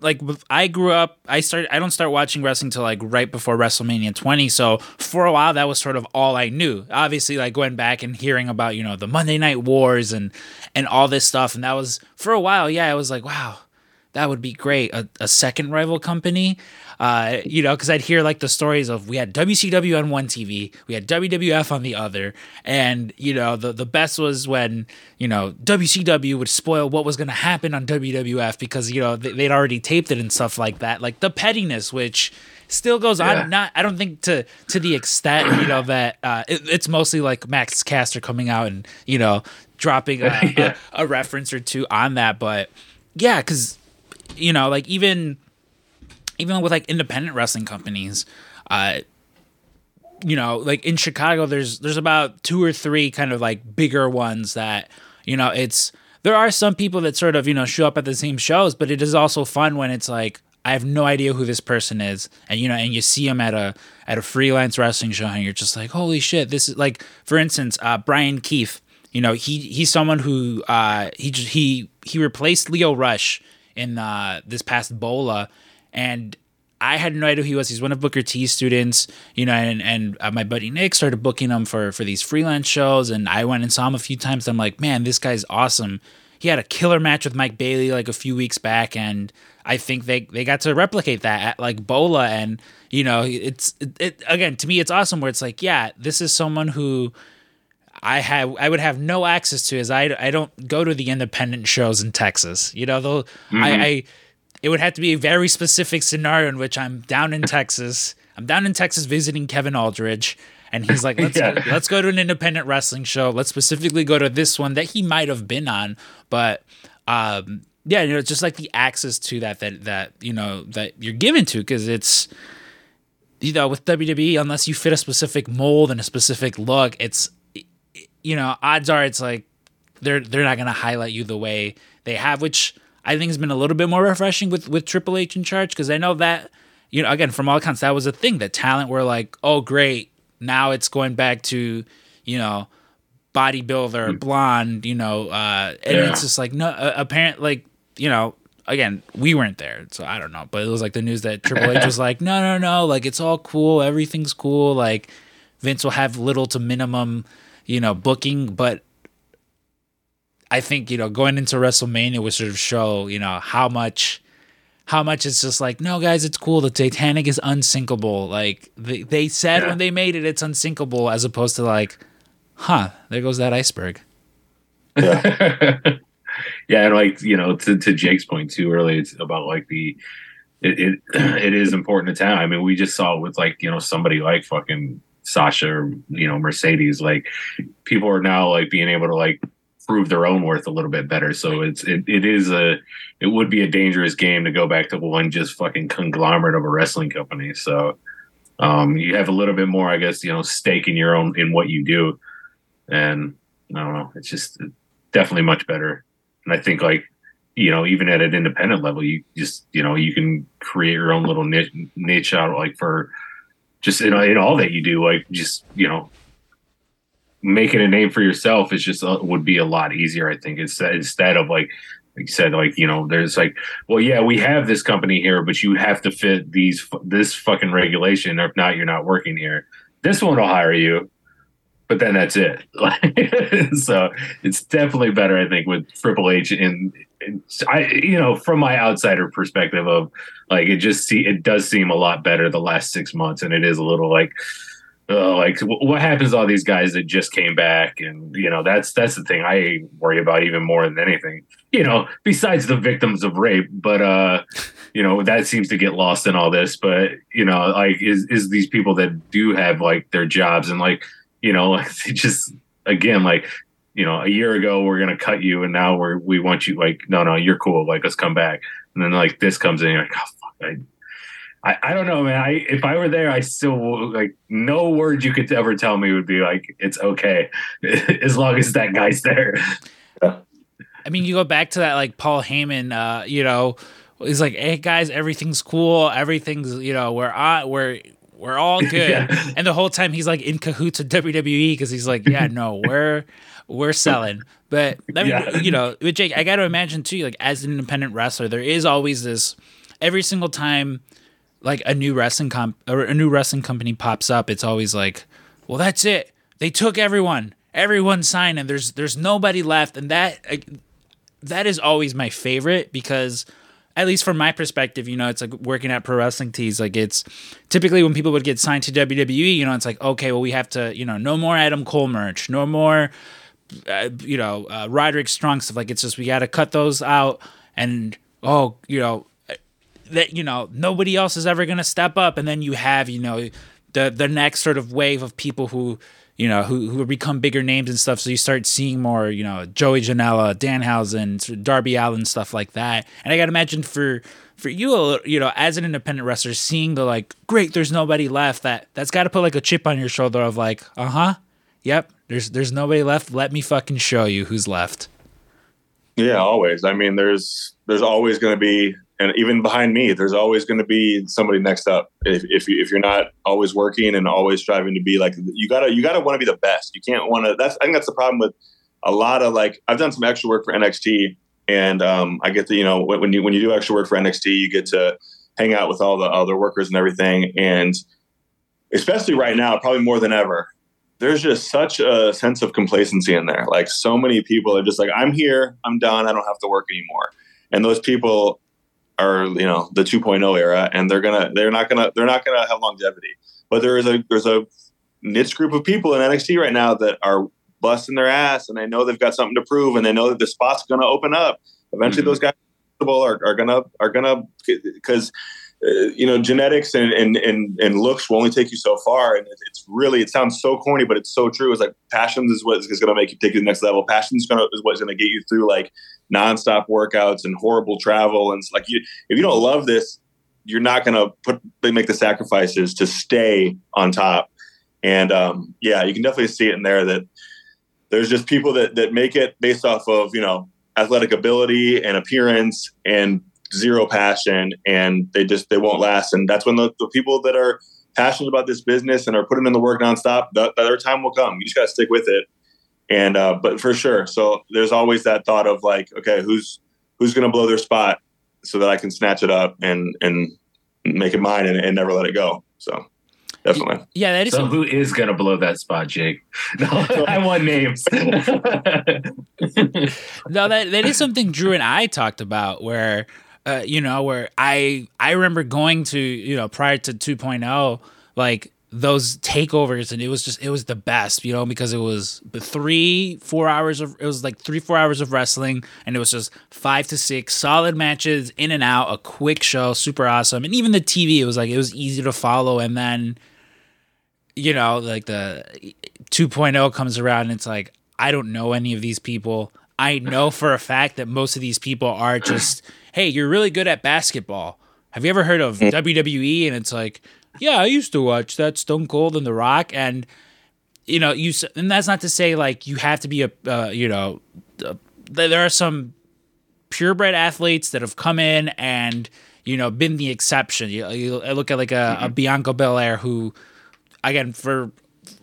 like I grew up, I started, I don't start watching wrestling till like right before WrestleMania 20. So for a while, that was sort of all I knew. Obviously, like going back and hearing about you know the Monday Night Wars and and all this stuff, and that was for a while. Yeah, I was like, wow, that would be great. A, a second rival company, uh, you know, because I'd hear like the stories of we had WCW on one TV, we had WWF on the other, and you know the the best was when you know WCW would spoil what was going to happen on WWF because you know they, they'd already taped it and stuff like that. Like the pettiness, which still goes Yeah. on. Not I don't think to to the extent you know that uh, it, it's mostly like Max Caster coming out and you know dropping a, Yeah. a, a reference or two on that, but yeah, because you know like even even with like independent wrestling companies, uh, you know, like in Chicago, there's there's about two or three kind of like bigger ones that you know it's there are some people that sort of you know show up at the same shows, but it is also fun when it's like I have no idea who this person is, and you know, and you see them at a at a freelance wrestling show, and you're just like, holy shit, this is like, for instance, uh, Bryan Keith. You know, he he's someone who uh, he he he replaced Lio Rush in uh, this past Bola, and I had no idea who he was. He's one of Booker T's students, you know, and and uh, my buddy Nick started booking him for for these freelance shows, and I went and saw him a few times. I'm like, man, this guy's awesome. He had a killer match with Mike Bailey like a few weeks back, and I think they they got to replicate that at like Bola, and you know, it's it, it again to me, it's awesome. Where it's like, yeah, this is someone who. I have I would have no access to as I, I don't go to the independent shows in Texas. You know, though I, I it would have to be a very specific scenario in which I'm down in Texas. I'm down in Texas visiting Kevin Aldridge, and he's like, "Let's Yeah. let's go to an independent wrestling show. Let's specifically go to this one that he might have been on, but um, yeah, you know, it's just like the access to that that that you know that you're given to because it's you know with WWE unless you fit a specific mold and a specific look, it's you know odds are it's like they're they're not gonna highlight you the way they have, which I think has been a little bit more refreshing with with Triple H in charge because I know that you know again from all accounts that was a thing that talent were like oh great now it's going back to you know bodybuilder blonde you know uh and Yeah. it's just like no uh, apparent like you know again we weren't there so I don't know but it was like the news that Triple H was like no no no like it's all cool everything's cool like Vince will have little to minimum you know booking but I think you know going into WrestleMania would sort of show you know how much how much it's just like no guys it's cool the Titanic is unsinkable like they, they said Yeah. when they made it it's unsinkable as opposed to like huh there goes that iceberg yeah, and like you know, to, to Jake's point too earlier, it's about like the it, it it is important to town. I mean, we just saw with like you know somebody like fucking Sasha or you know Mercedes. Like people are now like being able to like prove their own worth a little bit better. So it's it, it is a it would be a dangerous game to go back to one just fucking conglomerate of a wrestling company. So um you have a little bit more, I guess, you know, stake in your own in what you do. And I don't know, it's just definitely much better. And I think like you know, even at an independent level, you just you know you can create your own little niche, niche out like for just in, in all that you do, like just you know making a name for yourself is just uh, would be a lot easier. I think instead instead of like like you said, like you know, there's like, well, yeah, we have this company here, but you have to fit these this fucking regulation, or if not, you're not working here. This one will hire you, but then that's it. So it's definitely better, I think, with Triple H. In I, you know, from my outsider perspective of like, it just see it does seem a lot better the last six months, and it is a little like. Uh, like what happens to all these guys that just came back? And you know that's that's the thing i worry about even more than anything you know besides the victims of rape. But uh you know that seems to get lost in all this. But you know like is is these people that do have like their jobs and like you know like just again like you know a year ago we're gonna cut you and now we're we want you like no no you're cool. Like let's come back. And then like this comes in you're like oh fuck I, I, I don't know, man. I if I were there, I still like no word you could ever tell me would be like it's okay, as long as that guy's there. I mean, you go back to that like Paul Heyman, uh, you know, he's like, "Hey guys, everything's cool, everything's you know, we're on, we're we're all good," Yeah. and the whole time he's like in cahoots with WWE because he's like, "Yeah, no, we're we're selling." But I mean, Yeah. you know, with Jake, I got to imagine too, like as an independent wrestler, there is always this every single time like a new wrestling comp or a new wrestling company pops up, it's always like, well, that's it. They took everyone. Everyone signed, and there's there's nobody left, and that like, that is always my favorite because at least from my perspective, you know, it's like working at pro wrestling tees. Like it's typically when people would get signed to WWE, you know, it's like okay, well, we have to, you know, no more Adam Cole merch, no more, uh, you know, uh, Roderick Strong stuff. Like it's just we got to cut those out, and oh, you know, that you know nobody else is ever going to step up. And then you have you know the the next sort of wave of people who you know who who become bigger names and stuff. So you start seeing more you know Joey Janela, Danhausen, Darby Allin stuff like that. And I got to imagine for for you you know as an independent wrestler seeing the like great there's nobody left that that's got to put like a chip on your shoulder of like uh-huh yep there's there's nobody left. Let me fucking show you who's left. Yeah always. I mean there's there's always going to be and even behind me, there's always going to be somebody next up. If if, you, if you're not always working and always striving to be like, you gotta you gotta want to be the best. You can't want to. That's I think that's the problem with a lot of like I've done some extra work for NXT, and um, I get to you know when you when you do extra work for NXT, you get to hang out with all the other workers and everything, and especially right now, probably more than ever. There's just such a sense of complacency in there. Like so many people are just like, I'm here, I'm done, I don't have to work anymore. And those people are you know the 2.0 era and they're gonna they're not gonna they're not gonna have longevity. But there is a there's a niche group of people in NXT right now that are busting their ass and they know they've got something to prove and they know that the spot's gonna open up. Eventually mm-hmm. those guys are, are gonna are gonna because uh, you know genetics and, and and and looks will only take you so far and it's really it sounds so corny but it's so true. It's like passion is what is going to make you take you to the next level. Passion is to is what's going to get you through like nonstop workouts and horrible travel. And it's like you if you don't love this you're not going to put they make the sacrifices to stay on top. And um, yeah you can definitely see it in there that there's just people that that make it based off of you know athletic ability and appearance and zero passion and they just they won't last. And that's when the, the people that are passionate about this business and are putting in the work nonstop the, their time will come. You just got to stick with it and uh, but for sure so there's always that thought of like okay who's who's going to blow their spot so that i can snatch it up and and make it mine and, and never let it go so definitely. Yeah that is so who is going to blow that spot jake? No i want names. No that, that is something drew and i talked about where uh, you know where i i remember going to you know prior to 2.0 like those takeovers and it was just it was the best you know because it was three four hours of it was like three four hours of wrestling and it was just five to six solid matches in and out a quick show super awesome and even the tv it was like it was easy to follow and then you know like the 2.0 comes around and it's like i don't know any of these people. I know for a fact that most of these people are just hey you're really good at basketball. Have you ever heard of wwe and it's like yeah, I used to watch that Stone Cold and The Rock, and you know, you and that's not to say like you have to be a uh, you know, uh, there are some purebred athletes that have come in and you know been the exception. You, you look at like a, mm-hmm. a Bianca Belair who, again, for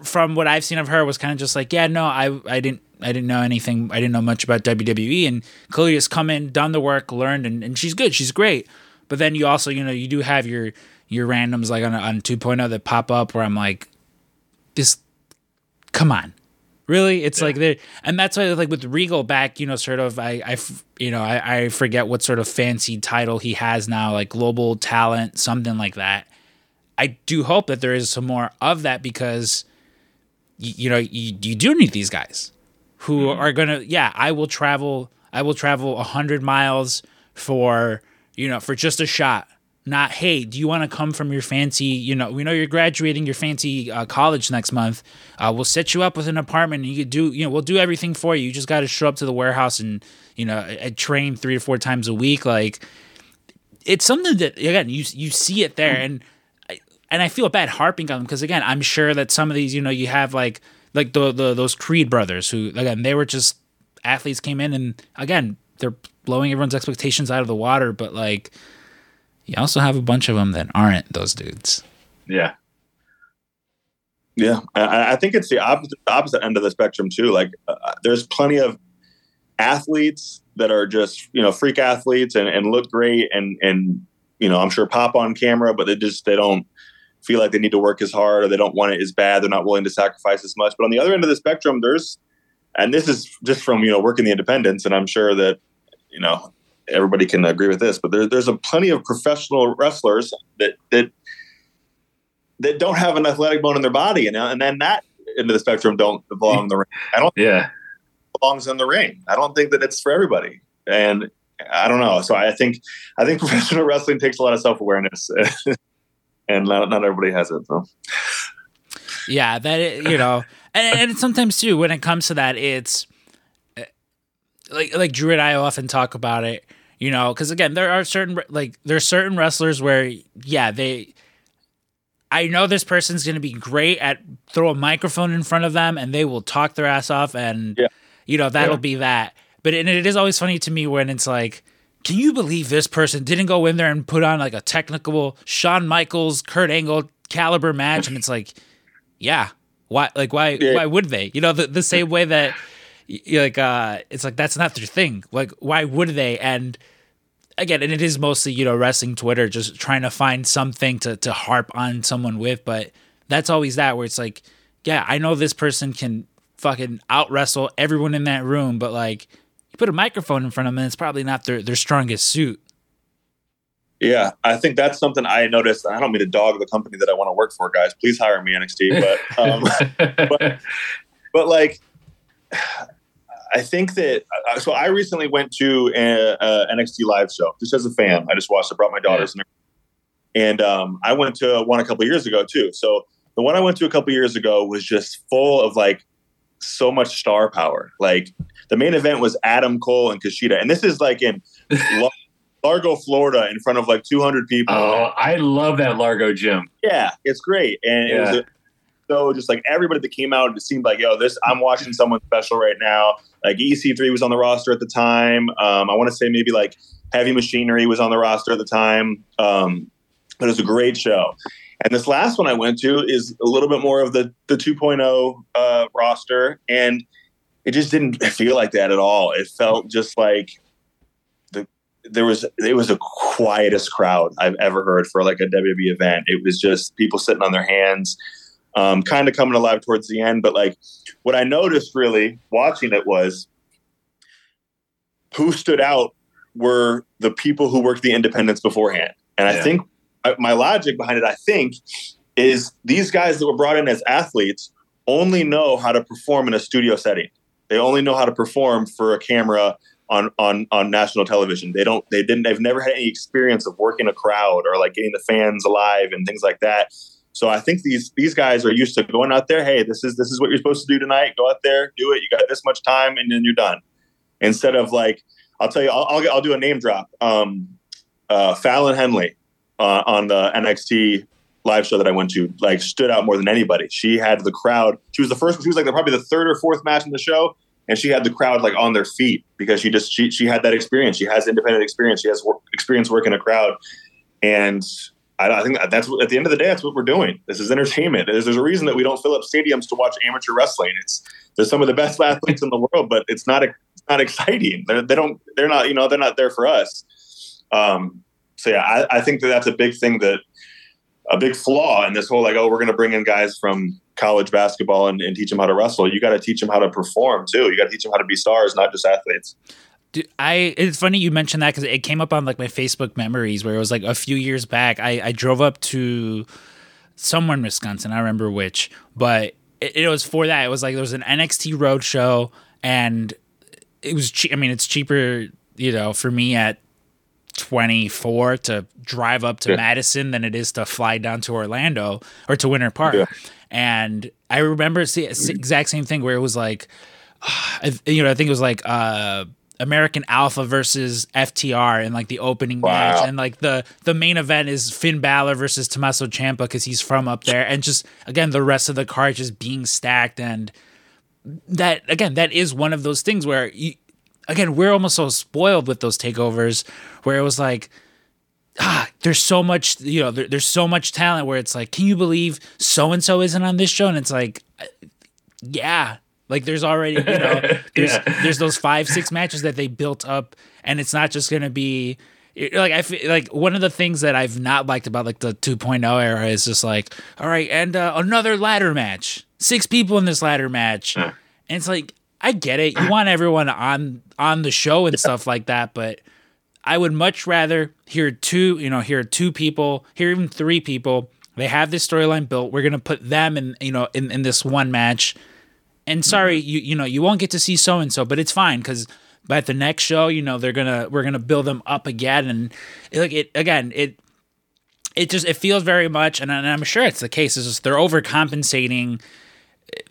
from what I've seen of her, was kind of just like, yeah, no, I I didn't I didn't know anything. I didn't know much about WWE, and clearly has come in, done the work, learned, and, and she's good. She's great. But then you also, you know, you do have your your randoms like on on 2.0 that pop up where I'm like, this, come on, really? It's yeah. like there, and that's why like with Regal back, you know, sort of I I you know I I forget what sort of fancy title he has now, like global talent, something like that. I do hope that there is some more of that because, you, you know, you, you do need these guys who mm-hmm. are gonna. Yeah, I will travel. I will travel a hundred miles for you know for just a shot not hey do you want to come from your fancy you know we know you're graduating your fancy uh, college next month. Uh, we'll set you up with an apartment and you do you know we'll do everything for you. You just got to show up to the warehouse and you know train three or four times a week like it's something that again you you see it there. And and I feel bad harping on them because again I'm sure that some of these you know you have like like the, the those Creed brothers who again they were just athletes came in and again they're blowing everyone's expectations out of the water but like you also have a bunch of them that aren't those dudes. Yeah. Yeah, I, I think it's the opposite, opposite end of the spectrum too. Like, uh, uh, there's plenty of athletes that are just you know freak athletes and, and look great and and you know I'm sure pop on camera, but they just they don't feel like they need to work as hard or they don't want it as bad. They're not willing to sacrifice as much. But on the other end of the spectrum, there's and this is just from you know working the independents, and I'm sure that you know everybody can agree with this, but there, there's a plenty of professional wrestlers that that that don't have an athletic bone in their body, and and then that end of the spectrum don't belong in the ring. I don't. Yeah, belongs in the ring. I don't think that it's for everybody, and I don't know. So I think I think professional wrestling takes a lot of self awareness, and not, not everybody has it. So yeah, that you know, and, and sometimes too when it comes to that, it's eh, like like Drew and I often talk about it. You know, because again, there are certain like there's certain wrestlers where yeah they. I know this person's going to be great at throw a microphone in front of them and they will talk their ass off and Yeah. you know that'll Yeah. be that. But and it is always funny to me when it's like, can you believe this person didn't go in there and put on like a technical Shawn Michaels, Kurt Angle caliber match? And it's like, yeah, why? Like why? Yeah. Why would they? You know, the the same way that like uh, it's like that's not their thing. Like why would they? And again, and it is mostly you know wrestling Twitter just trying to find something to to harp on someone with, but that's always that where it's like, yeah, I know this person can fucking out wrestle everyone in that room, but like you put a microphone in front of them, and it's probably not their their strongest suit. yeah, I think that's something I noticed. I don't mean to dog the company that I want to work for, guys. Please hire me NXT, but um, but like I think that uh, so I recently went to a, a NXT live show just as a fan. I just watched it, brought my daughters, and, and um, I went to one a couple years ago too. So the one I went to a couple years ago was just full of like so much star power. Like the main event was Adam Cole and Kushida, and this is like in Lar- Largo, Florida, in front of like 200 people. oh, I love that Largo gym. Yeah, it's great. And it was a, so just like everybody that came out, it seemed like, yo, this I'm watching someone special right now. Like EC3 was on the roster at the time. Um, I want to say maybe like Heavy Machinery was on the roster at the time. Um, but it was a great show. And this last one I went to is a little bit more of the the 2.0 uh, roster, and it just didn't feel like that at all. It felt just like the there was it was the quietest crowd I've ever heard for like a WWE event. It was just people sitting on their hands, um, kind of coming alive towards the end. But like what I noticed really watching it was who stood out were the people who worked the independents beforehand. And I think my logic behind it, I think, is these guys that were brought in as athletes only know how to perform in a studio setting. They only know how to perform for a camera on on on national television. They don't. They didn't. They've never had any experience of working a crowd or like getting the fans alive and things like that. So I think these these guys are used to going out there. Hey, this is this is what you're supposed to do tonight. Go out there, do it. You got this much time, and then you're done. Instead of like, I'll tell you, I'll I'll, I'll do a name drop. Um, uh, Fallon Henley uh, on the NXT live show that I went to, like, stood out more than anybody. She had the crowd. She was the first. She was like the, probably the third or fourth match in the show, and she had the crowd like on their feet because she just she she had that experience. She has independent experience. She has work, experience working a crowd, and I, I think that's at the end of the day, that's what we're doing. This is entertainment. There's, there's a reason that we don't fill up stadiums to watch amateur wrestling. It's there's some of the best athletes in the world, but it's not it's not exciting. They're, they don't they're not you know they're not there for us. Um, so yeah, I, I think that that's a big thing that a big flaw in this whole like oh we're going to bring in guys from college basketball and, and teach them how to wrestle. You got to teach them how to perform too. You got to teach them how to be stars, not just athletes. Dude, I it's funny you mentioned that because it came up on like my Facebook memories where it was like a few years back. I, I drove up to somewhere in Wisconsin. I remember which, but it, it was for that. It was like there was an NXT road show, and it was cheap. I mean, it's cheaper, you know, for me at twenty four to drive up to Yeah. Madison than it is to fly down to Orlando or to Winter Park. Yeah. And I remember the exact same thing where it was like, I, you know, I think it was like uh, American Alpha versus FTR in like the opening Wow. match, and like the the main event is Finn Balor versus Tommaso Ciampa because he's from up there, and just again the rest of the card just being stacked, and that again that is one of those things where you, again we're almost so spoiled with those takeovers where it was like ah, there's so much, you know, there, there's so much talent where it's like, can you believe so and so isn't on this show? And it's like, uh, yeah, like there's already, you know, there's Yeah. there's those five six matches that they built up, and it's not just gonna be. Like I feel like one of the things that I've not liked about like the 2.0 era is just like, all right, and uh, another ladder match, six people in this ladder match, and it's like I get it, you want everyone on on the show and stuff like that, but I would much rather hear two, you know, hear two people, hear even three people. They have this storyline built. We're gonna put them in, you know, in, in this one match. And sorry, mm-hmm. you you know, you won't get to see so and so, but it's fine because but at the next show, you know, they're gonna we're gonna build them up again, and like it again, it it just it feels very much, and, and I'm sure it's the case. Is they're overcompensating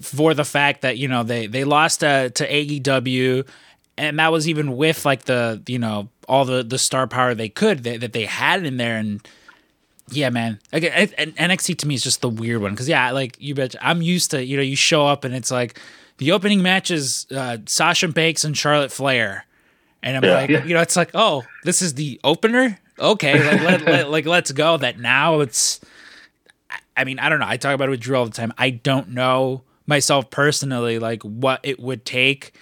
for the fact that you know they they lost to, to AEW, and that was even with like the you know all the the star power they could that, that they had in there, and yeah, man. And NXT to me is just the weird one because yeah, like you bet, I'm used to you know you show up and it's like the opening match is uh, Sasha Banks and Charlotte Flair, and I'm Yeah. like Yeah. you know it's like oh this is the opener okay like let, let, like let's go that now it's I mean, I don't know. I talk about it with Drew all the time. I don't know myself personally, like what it would take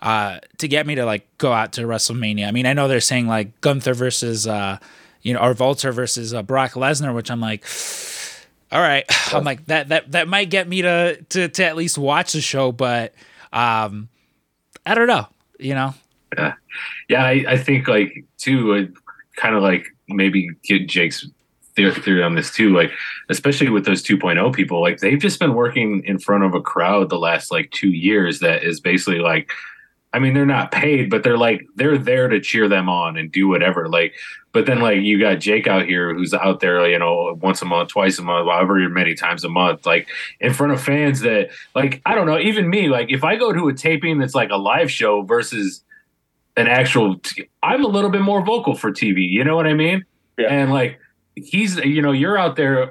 uh, to get me to like go out to WrestleMania. I mean, I know they're saying like Gunther versus, uh, you know, or Volter versus uh, Brock Lesnar, which I'm like, all right. I'm like that that that might get me to to to at least watch the show, but um, I don't know. You know, Yeah, yeah, I, I think like too, uh, kind of like maybe get Jake's theory, theory on this too. Like, especially with those 2.0 people, like they've just been working in front of a crowd the last like two years that is basically like, I mean, they're not paid, but they're like they're there to cheer them on and do whatever. Like, but then like you got Jake out here who's out there, you know, once a month, twice a month, however many times a month, like in front of fans that like I don't know, even me, like if I go to a taping that's like a live show versus an actual i'm a little bit more vocal for tv you know what i mean Yeah. and like he's you know you're out there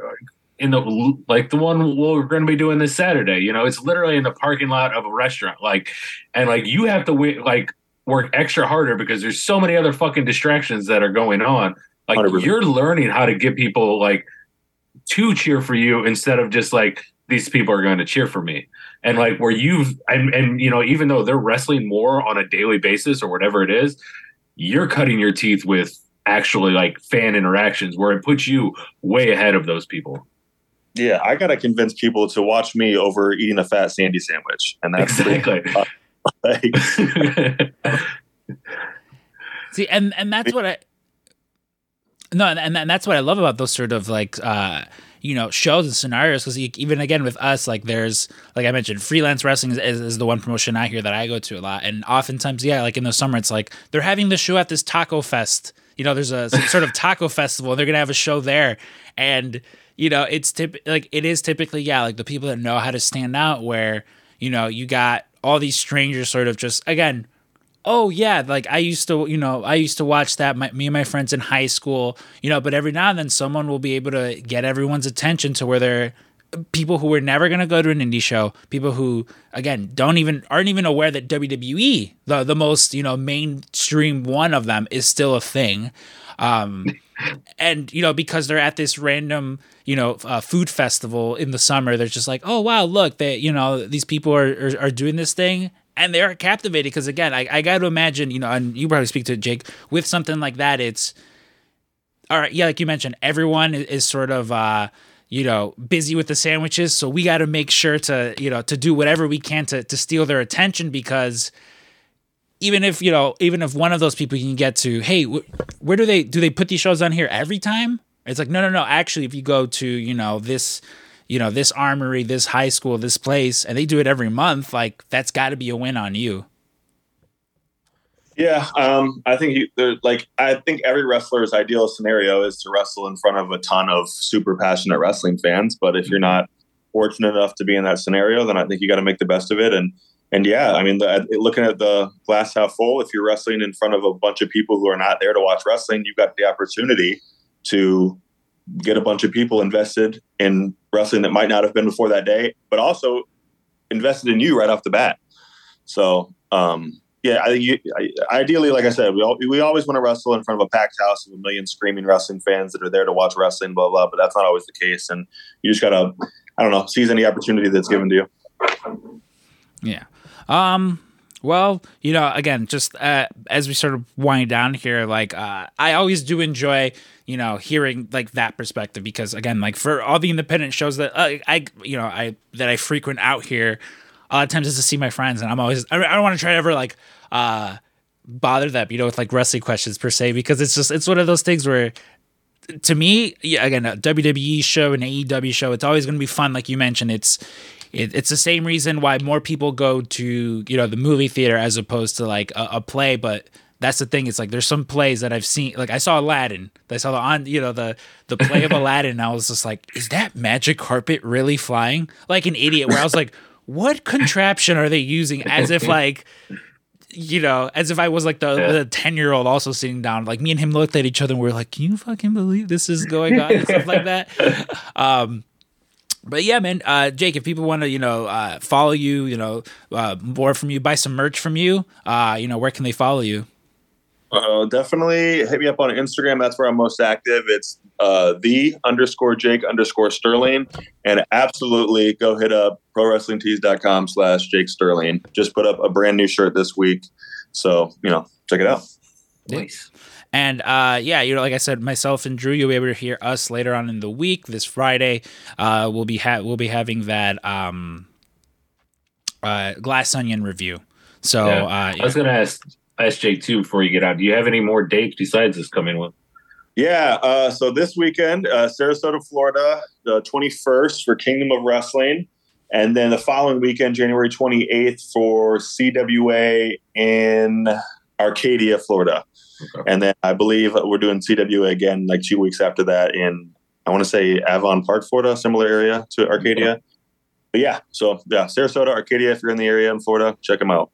in the like the one we're going to be doing this saturday you know it's literally in the parking lot of a restaurant like and like you have to wait like work extra harder because there's so many other fucking distractions that are going on. Like 100%. you're learning how to get people like to cheer for you instead of just like these people are going to cheer for me. And like where you've and, and you know even though they're wrestling more on a daily basis or whatever it is you're cutting your teeth with actually like fan interactions where it puts you way ahead of those people. Yeah, I gotta convince people to watch me over eating a fat sandy sandwich, and that's exactly like, See, and and that's what I no, and and, that's what I love about those sort of like uh you know shows and scenarios because even again with us like there's like I mentioned freelance wrestling is, is, the one promotion I hear that I go to a lot. And oftentimes yeah like in the summer it's like they're having the show at this taco fest. You know there's a sort of taco festival and they're gonna have a show there. And you know it's tip like it is typically yeah like the people that know how to stand out where you know you got all these strangers sort of just again oh yeah like i used to you know i used to watch that my, me and my friends in high school you know but every now and then someone will be able to get everyone's attention to where they're people who were never going to go to an indie show people who again don't even aren't even aware that wwe the, the most you know mainstream one of them is still a thing um and you know because they're at this random you know uh, food festival in the summer they're just like oh wow look they you know these people are are, are doing this thing and they're captivated. Because again I, I got to imagine you know and you probably speak to jake with something like that it's all right yeah like you mentioned everyone is, is sort of uh you know busy with the sandwiches. So we got to make sure to you know to do whatever we can to to steal their attention because even if you know even if one of those people you can get to hey wh- where do they do they put these shows on here every time it's like no no no actually if you go to you know this you know this armory this high school this place and they do it every month like that's got to be a win on you yeah, um, I think you, there- like I think every wrestler's ideal scenario is to wrestle in front of a ton of super passionate wrestling fans. But if you're not fortunate enough to be in that scenario, then I think you got to make the best of it. And and yeah, I mean, the, looking at the glass half full, if you're wrestling in front of a bunch of people who are not there to watch wrestling, you've got the opportunity to get a bunch of people invested in wrestling that might not have been before that day, but also invested in you right off the bat. So, um, yeah, I think you, I, ideally, like I said, we all, we always want to wrestle in front of a packed house of a million screaming wrestling fans that are there to watch wrestling, blah blah. But that's not always the case, and you just gotta, I don't know, seize any opportunity that's given to you. Yeah. Um. Well, you know, again, just uh, as we sort of wind down here, like uh, I always do enjoy, you know, hearing like that perspective because again, like for all the independent shows that uh, I, you know, I that I frequent out here, a lot of times is to see my friends, and I'm always I, I don't want to try to ever like uh bother them, you know, with like wrestling questions per se because it's just it's one of those things where to me, yeah, again, a WWE show, and an AEW show, it's always going to be fun. Like you mentioned, it's it, it's the same reason why more people go to you know the movie theater as opposed to like a, a play, but that's the thing. It's like there's some plays that I've seen. Like I saw Aladdin. I saw the on you know the the play of Aladdin. And I was just like, is that magic carpet really flying? Like an idiot. Where I was like, what contraption are they using? As if like you know, as if I was like the ten year old also sitting down. Like me and him looked at each other and we are like, can you fucking believe this is going on and stuff like that. Um, but yeah, man, uh, Jake, if people want to, you know, uh, follow you, you know, uh, more from you, buy some merch from you, uh, you know, where can they follow you? Uh, definitely hit me up on Instagram. That's where I'm most active. It's uh, the underscore Jake underscore Sterling. And absolutely go hit up prowrestlingtees.com slash Jake Sterling. Just put up a brand new shirt this week. So, you know, check it out. Nice. And uh, yeah, you know, like I said, myself and Drew, you'll be able to hear us later on in the week. This Friday, uh, we'll be ha- we'll be having that um, uh, Glass Onion review. So yeah. uh, I was gonna ask ask Jake too before you get out. Do you have any more dates besides this coming one? Yeah. Uh, so this weekend, uh, Sarasota, Florida, the 21st for Kingdom of Wrestling. And then the following weekend, January 28th, for CWA in Arcadia, Florida. Okay. And then I believe we're doing CWA again like two weeks after that in, I want to say Avon Park, Florida, similar area to Arcadia. Okay. But yeah, so yeah, Sarasota, Arcadia, if you're in the area in Florida, check them out.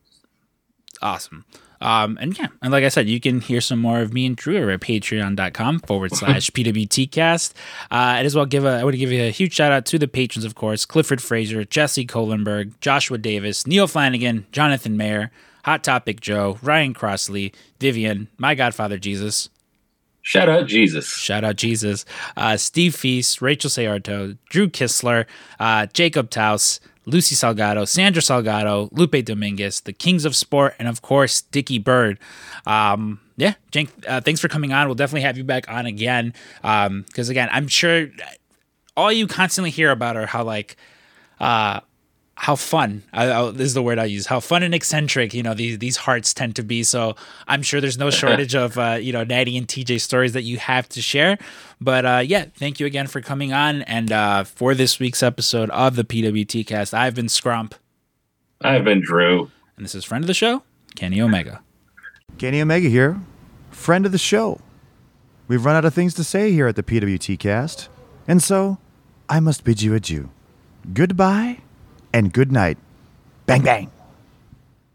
Awesome. Um, and yeah, and like I said, you can hear some more of me and Drew at patreon.com forward slash PWTcast. Uh, and as well, give a, I want to give you a huge shout out to the patrons, of course Clifford Fraser, Jesse Kohlenberg, Joshua Davis, Neil Flanagan, Jonathan Mayer, Hot Topic Joe, Ryan Crossley, Vivian, My Godfather Jesus. Shout out Jesus. Shout out Jesus. Uh, Steve Feast, Rachel Sayarto, Drew Kistler, uh, Jacob Taus, Lucy Salgado, Sandra Salgado, Lupe Dominguez, the Kings of Sport, and of course, Dicky Bird. Um, yeah, Jake, uh, thanks for coming on. We'll definitely have you back on again. Because um, again, I'm sure all you constantly hear about are how like uh, how fun I, I, this is the word I use how fun and eccentric you know these these Harts tend to be. So I'm sure there's no shortage of uh, you know Natty and TJ stories that you have to share. But uh, yeah thank you again for coming on and uh, for this week's episode of the PWT cast. I've been Scrump I've been Drew. And this is friend of the show Kenny Omega. Kenny Omega here friend of the show. We've run out of things to say here at the PWT cast and so I must bid you adieu. Goodbye and good night. Bang, bang.